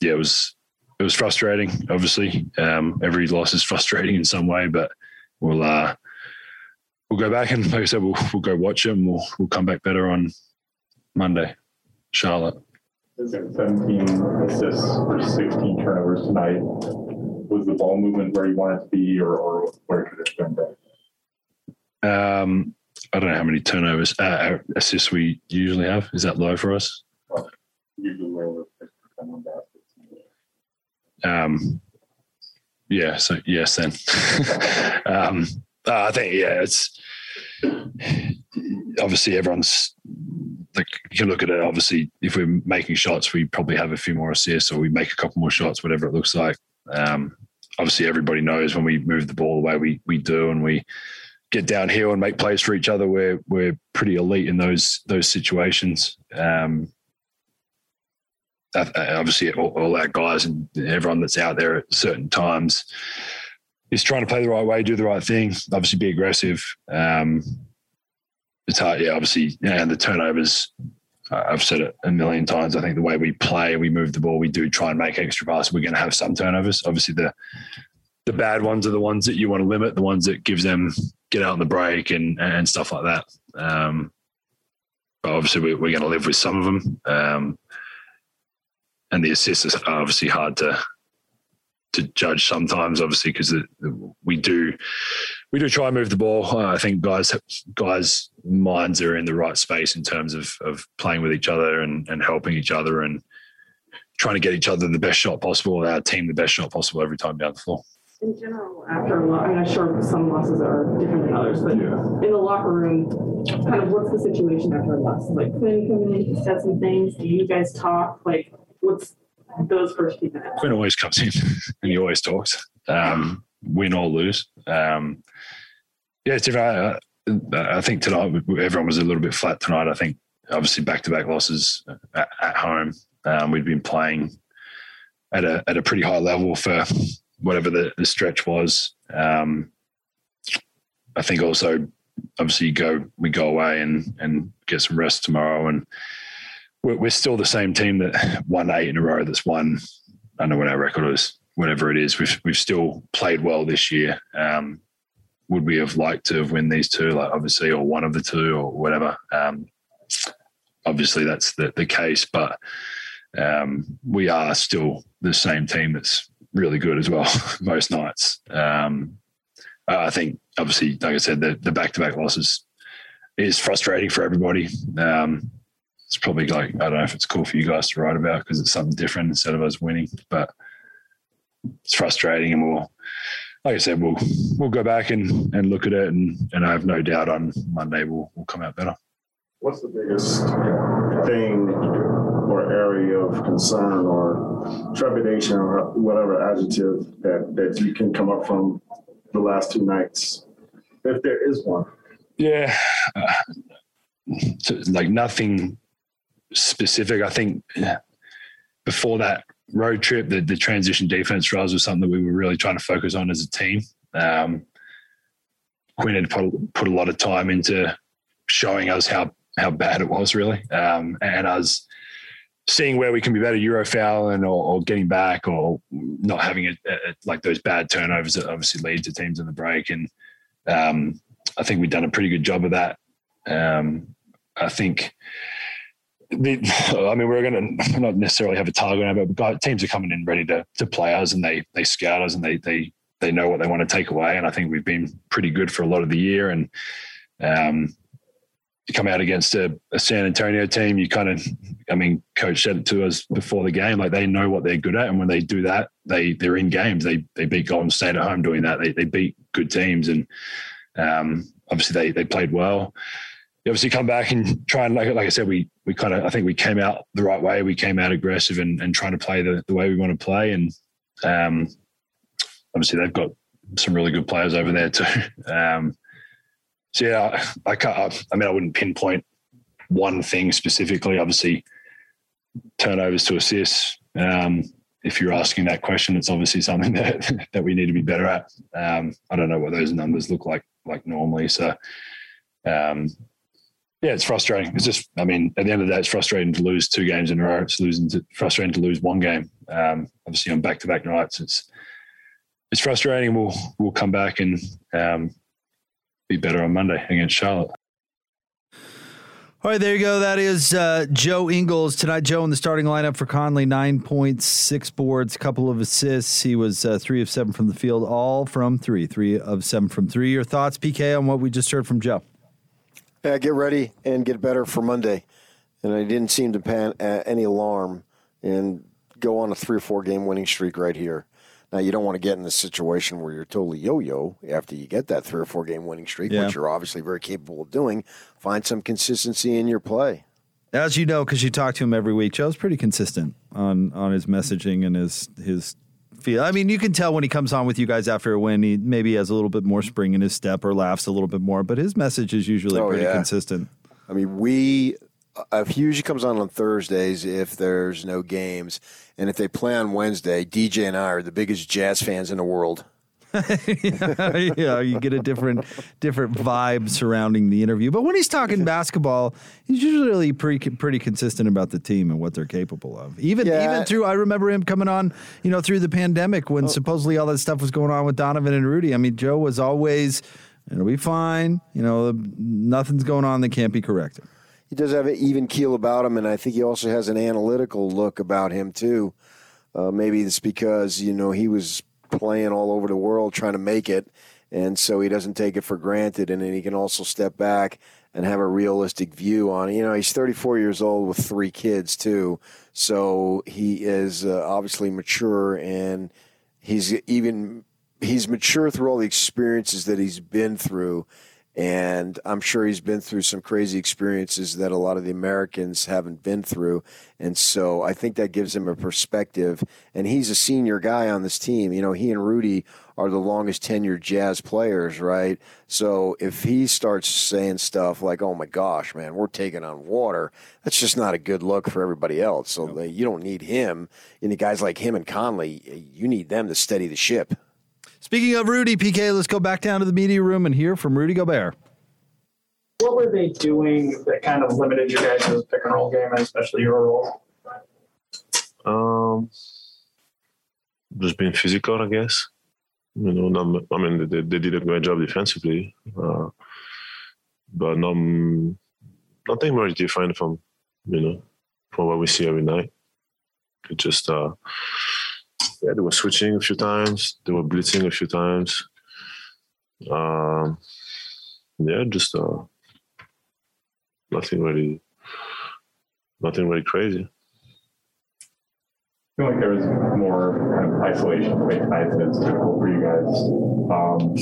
yeah, it was it was frustrating. Obviously, um, every loss is frustrating in some way, but we'll uh, we'll go back and like I said, we'll we'll go watch it and we'll we'll come back better on Monday. Charlotte. 17 assists for 16 turnovers tonight. Was the ball movement where you want it to be, or, or where could it have been better? Um, I don't know how many turnovers uh, assists we usually have. Is that low for us? Usually we're um, yeah, so yes, then. um, uh, I think yeah, it's obviously everyone's like you can look at it. Obviously, if we're making shots, we probably have a few more assists, or we make a couple more shots, whatever it looks like. Um, obviously, everybody knows when we move the ball the way we we do, and we get downhill and make plays for each other. We're we're pretty elite in those those situations. Um, obviously, all, all our guys and everyone that's out there at certain times is trying to play the right way, do the right thing. Obviously, be aggressive. Um, it's hard, yeah. Obviously, and the turnovers. I've said it a million times. I think the way we play, we move the ball, we do try and make extra passes. We're going to have some turnovers. Obviously, the the bad ones are the ones that you want to limit, the ones that gives them get out on the break and and stuff like that. Um, but obviously, we, we're, going to live with some of them. Um, and the assists are obviously hard to to judge sometimes, obviously, because we do we do try and move the ball. Uh, I think guys guys minds are in the right space in terms of of playing with each other and and helping each other and trying to get each other the best shot possible, our team the best shot possible every time down the floor. In general, after a lot, I'm sure some losses are different than others, but yeah. in the locker room, kind of what's the situation after a loss? Like Quin coming in, he said some things. Do you guys talk? Like, what's those first few minutes? Quin always comes in and he always talks, um, win or lose. Um, yeah, it's different. I, I think tonight everyone was a little bit flat tonight. I think obviously back to back losses at, at home. Um, we'd been playing at a at a pretty high level for whatever the, the stretch was. Um, I think also obviously you go we go away and and get some rest tomorrow and we're, still the same team that won eight in a row that's won I don't know what our record is whatever it is we've we've still played well this year um, would we have liked to have win these two like obviously or one of the two or whatever um, obviously that's the, the case but um, we are still the same team that's really good as well most nights. Um, I think obviously, like I said, the, the back-to-back losses is frustrating for everybody. Um, it's probably like I don't know if it's cool for you guys to write about because it's something different instead of us winning, but it's frustrating, and we'll, like I said, we'll we'll go back and, and look at it, and, and I have no doubt on Monday we'll we'll come out better. What's the biggest thing or area of concern or trepidation or whatever adjective that, that you can come up from the last two nights, if there is one? Yeah, uh, so like nothing specific. I think before that road trip, the, the transition defense drives was something that we were really trying to focus on as a team. Um, Quin had put, put a lot of time into showing us how how bad it was really, um, and us seeing where we can be better euro fouling or, or getting back or not having it like those bad turnovers that obviously lead to teams in the break and um, I think we've done a pretty good job of that. Um, I think the, I mean, we're going to not necessarily have a target, but teams are coming in ready to to play us, and they they scout us, and they they they know what they want to take away. And I think we've been pretty good for a lot of the year. And um, come out against a, a, San Antonio team, you kind of, I mean, coach said it to us before the game, like they know what they're good at, and when they do that, they they're in games. They they beat Golden State at home doing that. They they beat good teams, and um, obviously they they played well. Obviously come back and try and like like I said, we we kind of I think we came out the right way. We came out aggressive and, and trying to play the, the way we want to play, and um, obviously they've got some really good players over there too. Um, so yeah, I can't. I mean, I wouldn't pinpoint one thing specifically. Obviously, turnovers to assists. Um, if you're asking that question, it's obviously something that that we need to be better at. Um, I don't know what those numbers look like like normally. So, um, yeah, it's frustrating. It's just, I mean, at the end of the day, it's frustrating to lose two games in a row. It's losing to, frustrating to lose one game. Um, obviously, on back to back nights, it's it's frustrating. We'll we'll come back and um, be better on Monday against Charlotte. All right, there you go. That is uh, Joe Ingles tonight. Joe in the starting lineup for Conley, nine points, six boards, couple of assists. He was uh, three of seven from the field, all from three, three of seven from three. Your thoughts, PK, on what we just heard from Joe? Yeah, get ready and get better for Monday. And I didn't seem to pan uh, any alarm. And go on a three or four game winning streak right here. Now you don't want to get in a situation where you're totally yo-yo after you get that three or four game winning streak, Yeah. which you're obviously very capable of doing. Find some consistency in your play. As you know, because you talk to him every week, Joe's pretty consistent on on his messaging and his his feel. I mean, you can tell when he comes on with you guys after a win, he maybe has a little bit more spring in his step or laughs a little bit more, but his message is usually Oh, pretty yeah. consistent. I mean, we uh, he usually comes on on Thursdays if there's no games, and if they play on Wednesday, DJ and I are the biggest jazz fans in the world. yeah, you get a different different vibe surrounding the interview. But when he's talking basketball, he's usually pretty pretty consistent about the team and what they're capable of. Even Yeah. even through, I remember him coming on, you know, through the pandemic when supposedly all that stuff was going on with Donovan and Rudy. I mean, Joe was always, it'll be fine. You know, nothing's going on that can't be corrected. He does have an even keel about him, and I think he also has an analytical look about him too. Uh, maybe it's because you know he was playing all over the world trying to make it, and so he doesn't take it for granted, and then he can also step back and have a realistic view on it. You know, he's 34 years old with three kids too, so he is uh, obviously mature, and he's even he's mature through all the experiences that he's been through. And I'm sure he's been through some crazy experiences that a lot of the Americans haven't been through. And so I think that gives him a perspective. And he's a senior guy on this team. You know, he and Rudy are the longest tenured jazz players, right? So if he starts saying stuff like, oh my gosh, man, we're taking on water, that's just not a good look for everybody else. So you don't need him. And the guys like him and Conley, you need them to steady the ship. Speaking of Rudy, PK, let's go back down to the media room and hear from Rudy Gobert. What were they doing that kind of limited you guys' pick and roll game, and especially your role? Um, just being physical, I guess. You know, not, I mean, they, they did a great job defensively, uh, but not, nothing very different from, you know, from what we see every night. It just, uh, yeah, they were switching a few times, they were blitzing a few times. Um, yeah, just uh, nothing really, nothing really crazy. I feel like there was more kind of isolation late nights that's typical for you guys. Um,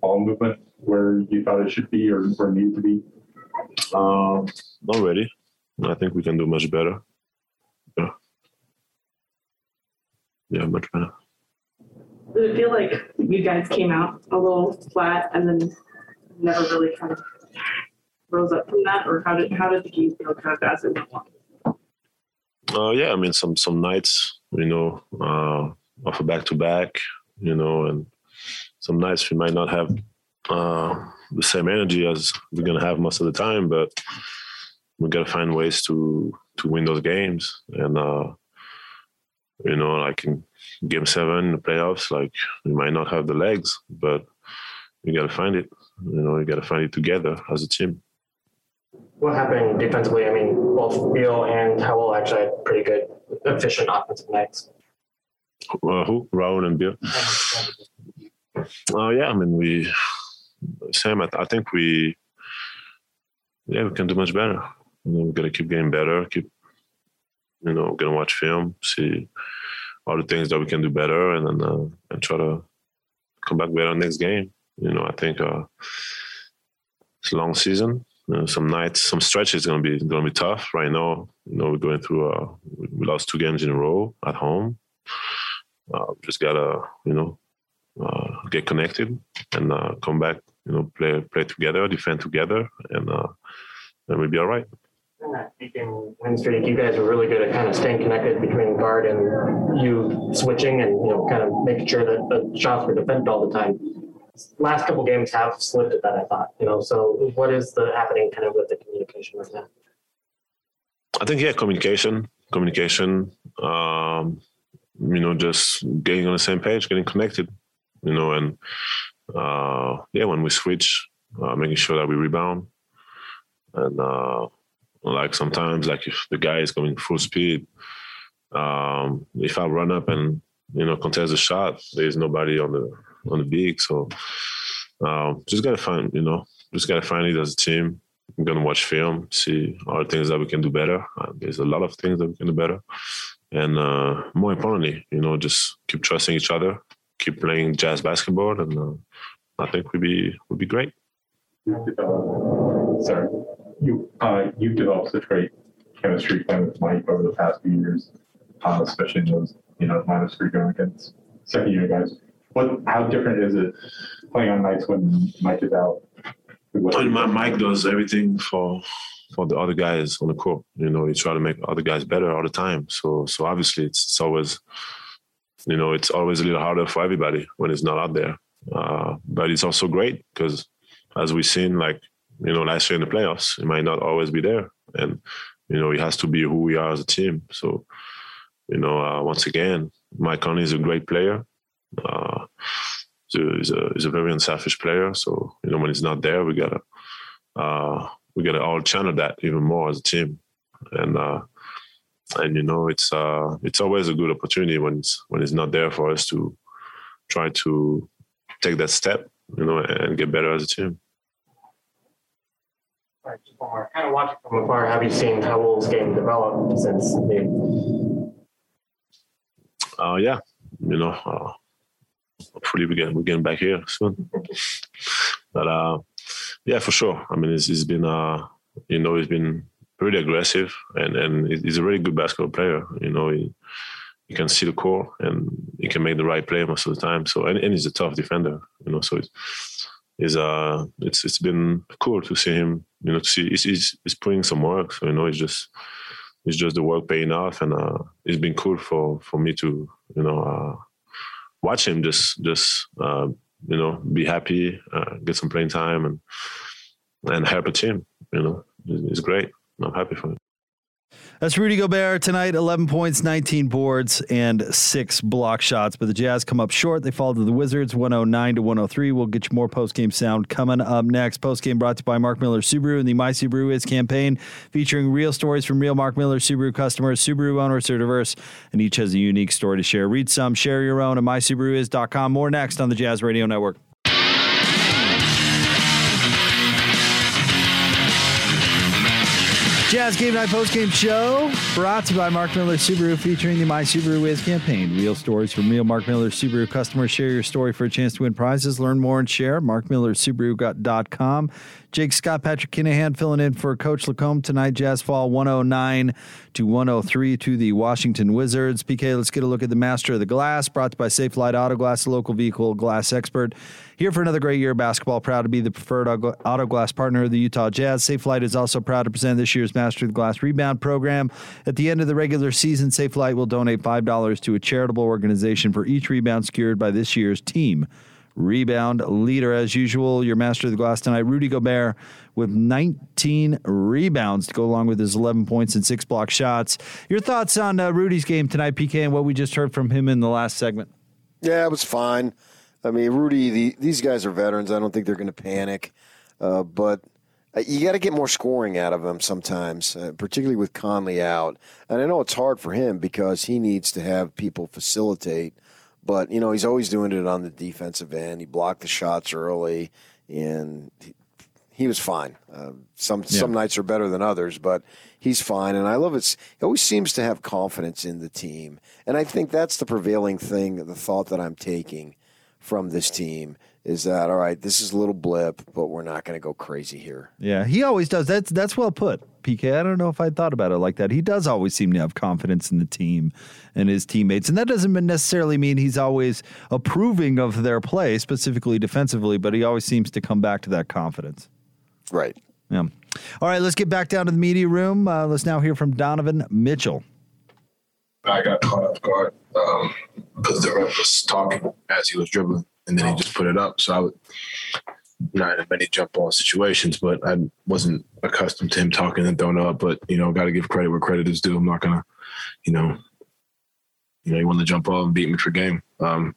ball movement where you thought it should be or where it needed to be. Um, not really. I think we can do much better. Yeah. Yeah, much better. Did it feel like you guys came out a little flat and then never really kind of rose up from that, or how did how did the game feel kind of as it went along? Uh, yeah, I mean, some some nights, you know, uh, off a back to back, you know, and some nights we might not have uh, the same energy as we're gonna have most of the time, but we gotta find ways to to win those games, and uh, you know, like in game seven, the playoffs, like we might not have the legs, but we gotta find it. You know, we gotta find it together as a team. What happened defensively? I mean, both Beal and Harrell actually had pretty good, efficient offensive nights. Uh, who? Raul and Bill. Uh, yeah, I mean, we, Sam, I, I think we, yeah, we can do much better. You know, we got to keep getting better, keep, you know, to watch film, see all the things that we can do better, and then uh, and try to come back better next game. You know, I think uh, it's a long season. You know, some nights, some stretches to be to be tough. Right now, you know, we're going through. Uh, we we lost two games in a row at home. Uh, just gotta, you know, uh, get connected and uh, come back. You know, play play together, defend together, and uh, and we'll be all right. Weekend win streak, you guys were really good at kind of staying connected between guard and you switching and you know kind of making sure that the shots were defended all the time. Last couple games have slipped at that, I thought. You know, so what is the happening kind of with the communication right now? I think yeah, communication, communication. Um, you know, just getting on the same page, getting connected. You know, and uh, yeah, when we switch, uh, making sure that we rebound, and uh, like sometimes, like if the guy is going full speed, um, if I run up and you know contest a shot, there's nobody on the on the big, so um, just gotta find you know just gotta find it as a team. I'm gonna watch film, see all the things that we can do better. Uh, there's a lot of things that we can do better, and uh, more importantly, you know, just keep trusting each other, keep playing jazz basketball, and uh, I think we'd be would be great. Sorry, you uh, you've developed such great chemistry playing with Mike over the past few years, uh, especially in those you know minus three going against second year guys. What how different is it playing on nights when Mike is out? And Mike does everything for for the other guys on the court. You know, he try to make other guys better all the time. So so obviously it's, it's always you know it's always a little harder for everybody when it's not out there. Uh, but it's also great because as we've seen, like you know, last year in the playoffs, it might not always be there, and you know, it has to be who we are as a team. So you know, uh, once again, Mike Conley is a great player. Uh, he's a, he's a very unselfish player. So you know, when he's not there, we gotta uh, we gotta all channel that even more as a team, and uh, and you know, it's uh, it's always a good opportunity when it's when it's not there for us to try to take that step, you know, and get better as a team. Right, kind of watching from afar, have you seen how Wolves' game develop since the? Uh, yeah, you know, uh, hopefully we get we're getting back here soon. but uh, yeah, for sure. I mean, it's, it's been uh, you know, he's been pretty aggressive, and and he's a really good basketball player. You know, he he can see the court and he can make the right play most of the time. So and, and he's a tough defender. You know, so it's uh it's it's been cool to see him you know he's, he's, he's putting some work so you know it's just it's just the work paying off and uh it's been cool for for me to you know uh watch him just just uh, you know be happy, uh, get some playing time, and and help a team. You know, it's great. I'm happy for him. That's Rudy Gobert tonight. 11 points, 19 boards, and six block shots. But the Jazz come up short. They fall to the Wizards 109 to 103. We'll get you more post game sound coming up next. Post game brought to you by Mark Miller Subaru and the My Subaru Is campaign, featuring real stories from real Mark Miller Subaru customers. Subaru owners are diverse, and each has a unique story to share. Read some, share your own at mysubaruis.com. More next on the Jazz Radio Network. Jazz Game Night Post Game Show brought to you by Mark Miller Subaru, featuring the My Subaru Is campaign. Real stories from real Mark Miller Subaru customers. Share your story for a chance to win prizes. Learn more and share. MarkMillerSubaru.com. Jake Scott, Patrick Kinahan filling in for Coach Lacombe tonight. Jazz fall 109 to 103 to the Washington Wizards. PK, let's get a look at the Master of the Glass, brought to by Safelite Auto Glass, the local vehicle glass expert. Here for another great year of basketball. Proud to be the preferred auto glass partner of the Utah Jazz. Safelite is also proud to present this year's Master of the Glass Rebound Program. At the end of the regular season, Safelite will donate $5 to a charitable organization for each rebound secured by this year's team rebound leader. As usual, your master of the glass tonight, Rudy Gobert, with 19 rebounds to go along with his 11 points and six block shots. Your thoughts on uh, Rudy's game tonight, PK, and what we just heard from him in the last segment? Yeah, it was fine. I mean, Rudy, the, these guys are veterans. I don't think they're going to panic, uh, but uh, you got to get more scoring out of them sometimes, uh, particularly with Conley out. And I know it's hard for him because he needs to have people facilitate but you know, he's always doing it on the defensive end. He blocked the shots early, and he, he was fine. Uh, some yeah. some nights are better than others, but he's fine. And I love it. He always seems to have confidence in the team, and I think that's the prevailing thing. The thought that I'm taking from this team is that all right? This is a little blip, but we're not going to go crazy here. Yeah, he always does. That's that's well put, PK. I don't know if I thought about it like that. He does always seem to have confidence in the team and his teammates, and that doesn't necessarily mean he's always approving of their play, specifically defensively. But he always seems to come back to that confidence. Right. Yeah. All right, let's get back down to the media room. Uh, let's now hear from Donovan Mitchell. I got caught off guard um, because the ref was talking as he was dribbling and then he just put it up. So I would not in many jump ball situations, but I wasn't accustomed to him talking and throwing up. But you know, got to give credit where credit is due. I'm not gonna, you know, you know, he won the jump ball and beat me for game. Um,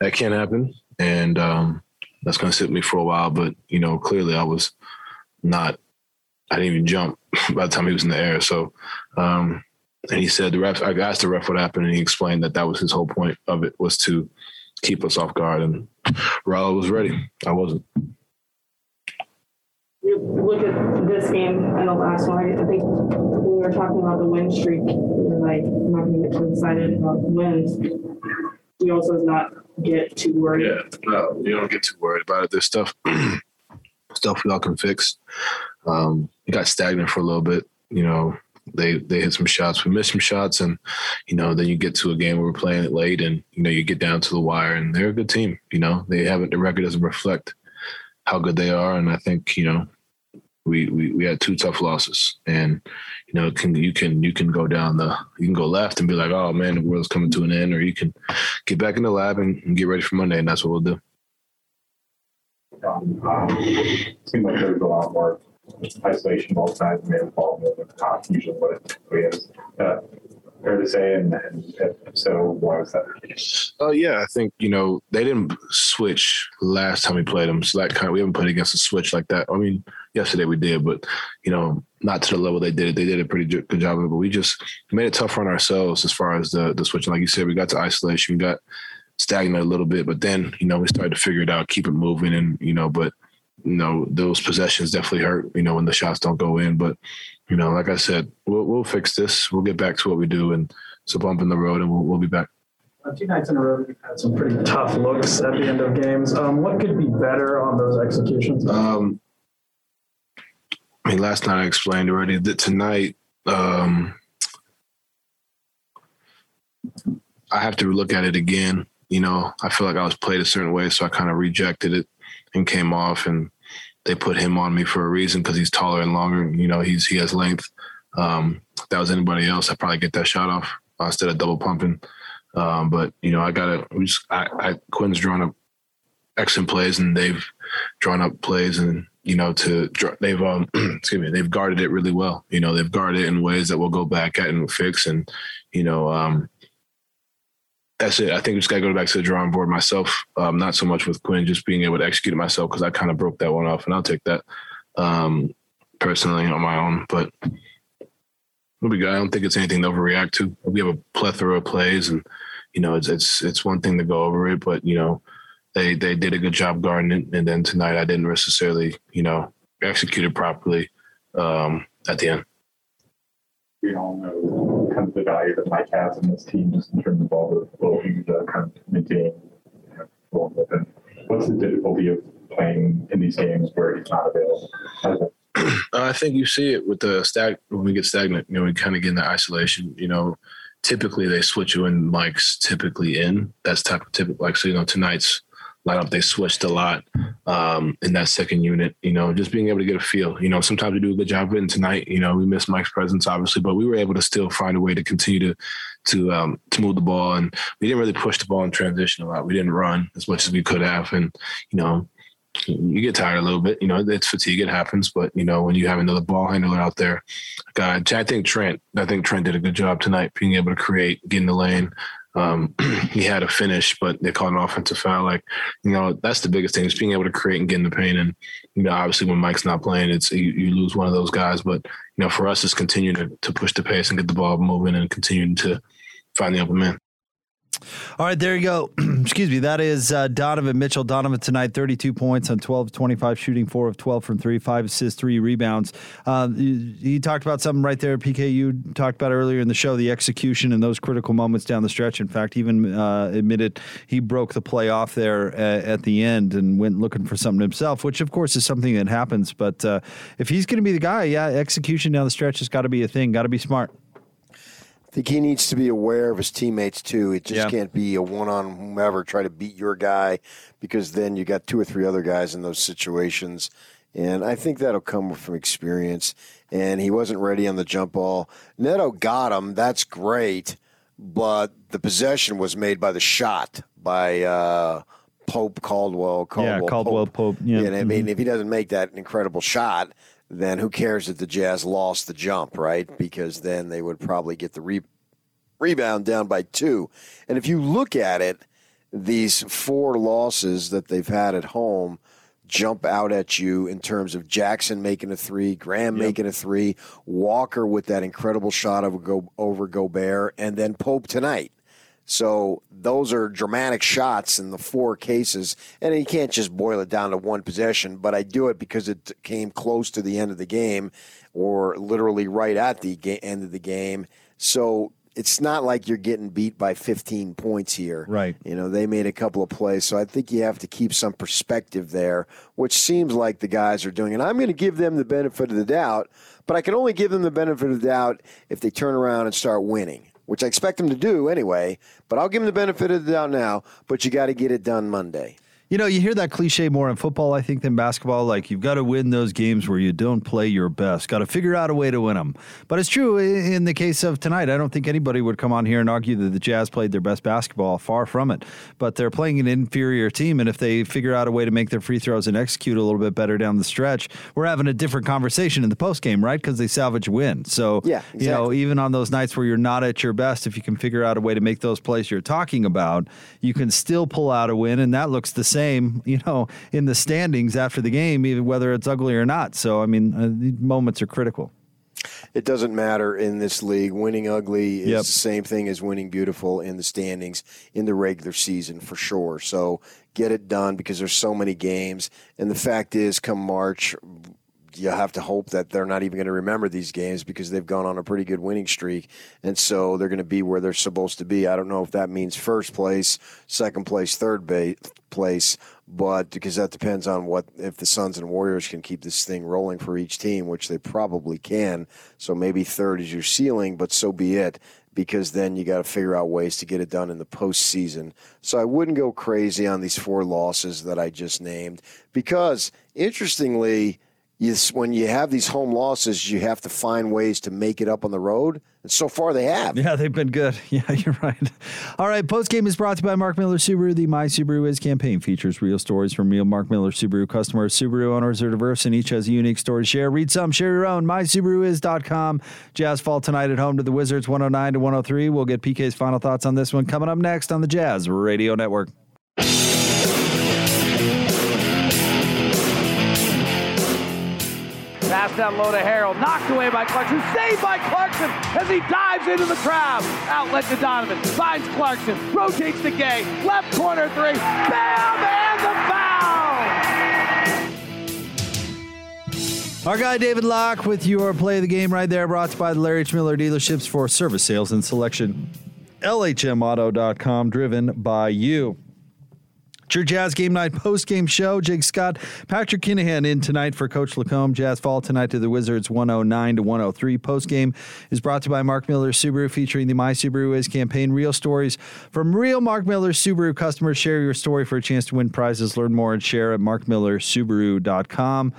that can't happen, and um, that's gonna sit me for a while. But you know, clearly I was not. I didn't even jump by the time he was in the air. So, um, and he said the ref. I asked the ref what happened, and he explained that that was his whole point of it was to keep us off guard. And Raul was ready. I wasn't. you look at this game and the last one, I think when we were talking about the win streak, we were like, I'm not gonna get too excited about wins. We also not get too worried. Yeah, no, you don't get too worried about it. There's stuff, stuff we all can fix. Um, we got stagnant for a little bit. You know, they they hit some shots, we missed some shots, and you know, then you get to a game where we're playing it late, and you know, you get down to the wire, and they're a good team. You know, they haven't the record doesn't reflect how good they are, and I think you know, we we we had two tough losses, and you know, can you can you can go down the you can go left and be like, oh man, the world's coming to an end, or you can get back in the lab and, and get ready for Monday, and that's what we'll do. Um, um, seemed like there was a lot more isolation made the ball movement, not usually what it typically is. Uh, fair to say, and, so, why was that? Oh yeah, I think you know they didn't switch last time we played them, so that kind of we haven't played against a switch like that. I mean, yesterday we did, but you know, not to the level they did it. They did a pretty good job of it, but we just made it tough on ourselves as far as the the switching. Like you said, we got to isolation, we got stagnant a little bit, but then you know we started to figure it out, keep it moving, and you know, but you know those possessions definitely hurt. You know when the shots don't go in, but you know, like I said, we'll we'll fix this. We'll get back to what we do, and it's a bump in the road, and we'll we'll be back. Uh, Two nights in a row, you've had some pretty tough looks at the end of games. Um, what could be better on those executions? Um, I mean, last night I explained already that tonight, um, I have to look at it again. You know, I feel like I was played a certain way, so I kind of rejected it and came off. And they put him on me for a reason because he's taller and longer. You know, he's he has length. Um, if that was anybody else, I'd probably get that shot off uh, instead of double pumping. Um, but you know, I gotta. We just, I, I Quin's drawn up excellent plays, and they've drawn up plays, and you know, to they've um, excuse me, they've guarded it really well. You know, they've guarded it in ways that we'll go back at and fix, and you know, um, that's it. I think we just got to go back to the drawing board myself. Um, not so much with Quin, just being able to execute it myself because I kind of broke that one off, and I'll take that um, personally on my own. But we'll be good. I don't think it's anything to overreact to. We have a plethora of plays, and you know, it's it's it's one thing to go over it, but you know, they they did a good job guarding it, and then tonight I didn't necessarily, you know, execute it properly um, at the end. We all know kind of the value that Mike has in this team, just in terms of all the little things that kind of maintain. What's the difficulty of playing in these games where he's not available? Uh, I think you see it with the stag when we get stagnant. You know, we kind of get in that isolation. You know, typically they switch you in Mike's typically in. That's type of typical. Like so, you know, tonight's lineup they switched a lot um, in that second unit. You know, just being able to get a feel. You know, sometimes we do a good job. And tonight, you know, we missed Mike's presence obviously, but we were able to still find a way to continue to to um, to move the ball. And we didn't really push the ball in transition a lot. We didn't run as much as we could have. And you know, you get tired a little bit. You know, it's fatigue. It happens. But you know, when you have another ball handler out there, I think Trent. I think Trent did a good job tonight, being able to create, get in the lane. Um, he had a finish, but they called an offensive foul. Like, you know, that's the biggest thing is being able to create and get in the paint. And you know, obviously, when Mike's not playing, it's you, you lose one of those guys. But you know, for us, it's continuing to, to push the pace and get the ball moving and continuing to find the open man. All right, there you go. Excuse me. That is uh, Donovan Mitchell. Donovan tonight, 32 points on 12 25, shooting four of 12 from three, five assists, three rebounds. Uh, you, you, talked about something right there, PK. You talked about earlier in the show the execution and those critical moments down the stretch. In fact, even uh, admitted he broke the play off there at, at, the end and went looking for something himself, which of course is something that happens. But uh, if he's going to be the guy, yeah, execution down the stretch has got to be a thing, got to be smart. Think he needs to be aware of his teammates too. It just yeah. can't be a one on whomever try to beat your guy because then you got two or three other guys in those situations. And I think that'll come from experience. And he wasn't ready on the jump ball. Neto got him. That's great. But the possession was made by the shot by uh, Pope Caldwell. Caldwell yeah, Caldwell Pope. Pope. Yeah. And I mean, mm-hmm. if he doesn't make that incredible shot, then who cares if the Jazz lost the jump, right? Because then they would probably get the re- rebound down by two. And if you look at it, these four losses that they've had at home jump out at you in terms of Jackson making a three, Graham yep. making a three, Walker with that incredible shot of go, over Gobert, and then Pope tonight. So those are dramatic shots in the four cases, and you can't just boil it down to one possession. But I do it because it came close to the end of the game, or literally right at the ga- end of the game. So it's not like you're getting beat by 15 points here. Right. You know, they made a couple of plays, so I think you have to keep some perspective there, which seems like the guys are doing. And I'm going to give them the benefit of the doubt, but I can only give them the benefit of the doubt if they turn around and start winning, which I expect them to do anyway. But I'll give them the benefit of the doubt now, but you got to get it done Monday. You know, you hear that cliche more in football, I think, than basketball. Like, you've got to win those games where you don't play your best. Got to figure out a way to win them. But it's true in the case of tonight. I don't think anybody would come on here and argue that the Jazz played their best basketball. Far from it. But they're playing an inferior team. And if they figure out a way to make their free throws and execute a little bit better down the stretch, we're having a different conversation in the postgame, right? Because they salvage win. So, Yeah, you know, even on those nights where you're not at your best, if you can figure out a way to make those plays you're talking about, you can still pull out a win. And that looks the same, you know, in the standings after the game, even whether it's ugly or not. So, I mean, uh, these moments are critical. It doesn't matter in this league. Winning ugly is Yep. the same thing as winning beautiful in the standings in the regular season for sure. So get it done because there's so many games. And the fact is, come March, you have to hope that they're not even going to remember these games because they've gone on a pretty good winning streak. And so they're going to be where they're supposed to be. I don't know if that means first place, second place, third place, but because that depends on what if the Suns and Warriors can keep this thing rolling for each team, which they probably can. So maybe third is your ceiling, but so be it. Because then you got to figure out ways to get it done in the postseason. So I wouldn't go crazy on these four losses that I just named. Because interestingly, you, when you have these home losses, you have to find ways to make it up on the road. And so far, they have. Yeah, they've been good. Yeah, you're right. All right, post game is brought to you by Mark Miller Subaru. The My Subaru Is campaign features real stories from real Mark Miller Subaru customers. Subaru owners are diverse and each has a unique story to share. Read some, share your own. MySubaruIs.com. Jazz fall tonight at home to the Wizards, 109 to 103. We'll get PK's final thoughts on this one coming up next on the Jazz Radio Network. Down low to Harrell. Knocked away by Clarkson. Saved by Clarkson as he dives into the crowd. Outlet to Donovan. Finds Clarkson. Rotates to Gay. Left corner three. Bam! And the foul! Our guy David Locke with your play of the game right there, brought to you by the Larry H. Miller dealerships for service sales and selection. LHMauto.com, driven by you. It's your Jazz Game Night post game show. Jake Scott, Patrick Kinahan in tonight for Coach Lacombe. Jazz fall tonight to the Wizards 109 to 103. Post game is brought to you by Mark Miller Subaru, featuring the My Subaru Is campaign. Real stories from real Mark Miller Subaru customers. Share your story for a chance to win prizes. Learn more and share at markmillersubaru.com.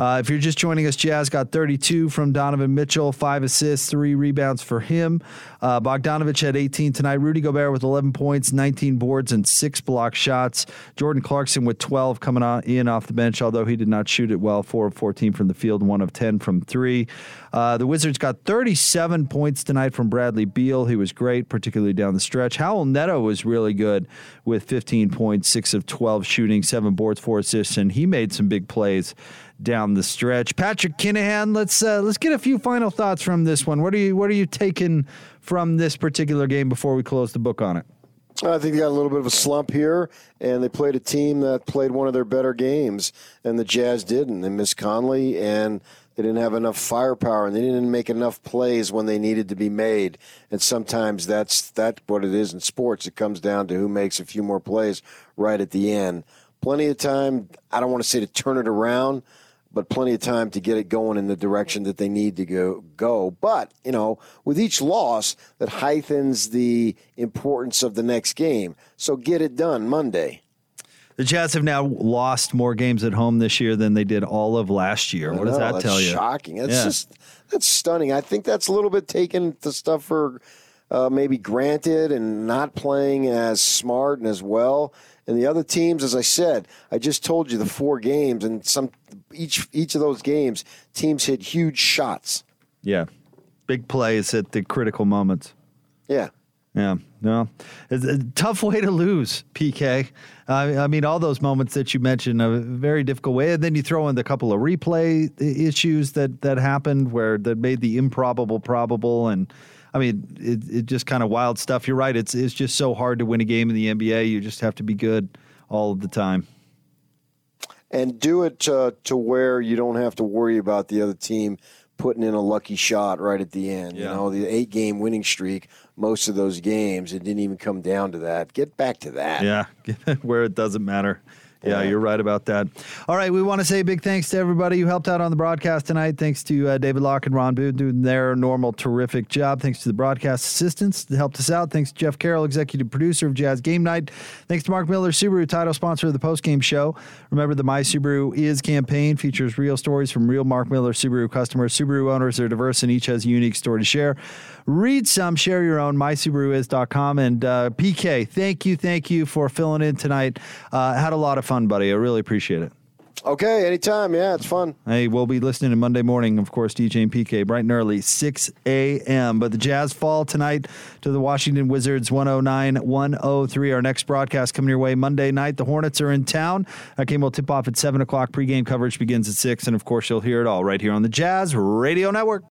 Uh, if you're just joining us, Jazz got 32 from Donovan Mitchell, five assists, three rebounds for him. Uh, Bogdanovic had 18 tonight. Rudy Gobert with 11 points, 19 boards, and six block shots. Jordan Clarkson with 12 coming on, in off the bench, although he did not shoot it well. 4 of 14 from the field, 1 of 10 from three. Uh, the Wizards got 37 points tonight from Bradley Beal. He was great, particularly down the stretch. Raul Neto was really good with 15 points, 6 of 12 shooting, 7 boards, 4 assists, and he made some big plays down the stretch. Patrick Kinahan, let's uh, let's get a few final thoughts from this one. What are you what are you taking from this particular game before we close the book on it? I think they got a little bit of a slump here, and they played a team that played one of their better games, and the Jazz didn't. They missed Conley, and they didn't have enough firepower, and they didn't make enough plays when they needed to be made. And sometimes that's that's what it is in sports. It comes down to who makes a few more plays right at the end. Plenty of time. I don't want to say to turn it around, but plenty of time to get it going in the direction that they need to go. Go, but you know, with each loss, that heightens the importance of the next game. So get it done Monday. The Jazz have now lost more games at home this year than they did all of last year. What I does that that's tell you? Shocking. That's Yeah. just that's stunning. I think that's a little bit taken the stuff for uh, maybe granted and not playing as smart and as well. And the other teams, as I said, I just told you the four games, and some each each of those games, teams hit huge shots. Yeah, big plays at the critical moments. Yeah. Yeah, no, it's a tough way to lose, PK. Uh, I mean, all those moments that you mentioned, a very difficult way, and then you throw in the couple of replay issues that that happened where that made the improbable probable, and I mean, it, it just kind of wild stuff. You're right. It's it's just so hard to win a game in the NBA. You just have to be good all of the time. And do it uh, to where you don't have to worry about the other team putting in a lucky shot right at the end. Yeah. You know, the eight game winning streak, most of those games, it didn't even come down to that. Get back to that. Yeah, where it doesn't matter. Yeah, you're right about that. All right, we want to say big thanks to everybody who helped out on the broadcast tonight. Thanks to uh, David Locke and Ron Boone doing their normal terrific job. Thanks to the broadcast assistants that helped us out. Thanks to Jeff Carroll, executive producer of Jazz Game Night. Thanks to Mark Miller, Subaru, title sponsor of the postgame show. Remember, the My Subaru Is campaign features real stories from real Mark Miller Subaru customers. Subaru owners are diverse and each has a unique story to share. Read some, share your own, mysubaruis.com. And uh, PK, thank you, thank you for filling in tonight. Uh, had a lot of fun, buddy. I really appreciate it. Okay, anytime. Yeah, it's fun. Hey, we'll be listening to Monday morning, of course, DJ and PK, bright and early, 6 a.m. But the Jazz fall tonight to the Washington Wizards 109 103. Our next broadcast coming your way Monday night. The Hornets are in town. That game will tip off at 7 o'clock. Pregame coverage begins at 6. And of course, you'll hear it all right here on the Jazz Radio Network.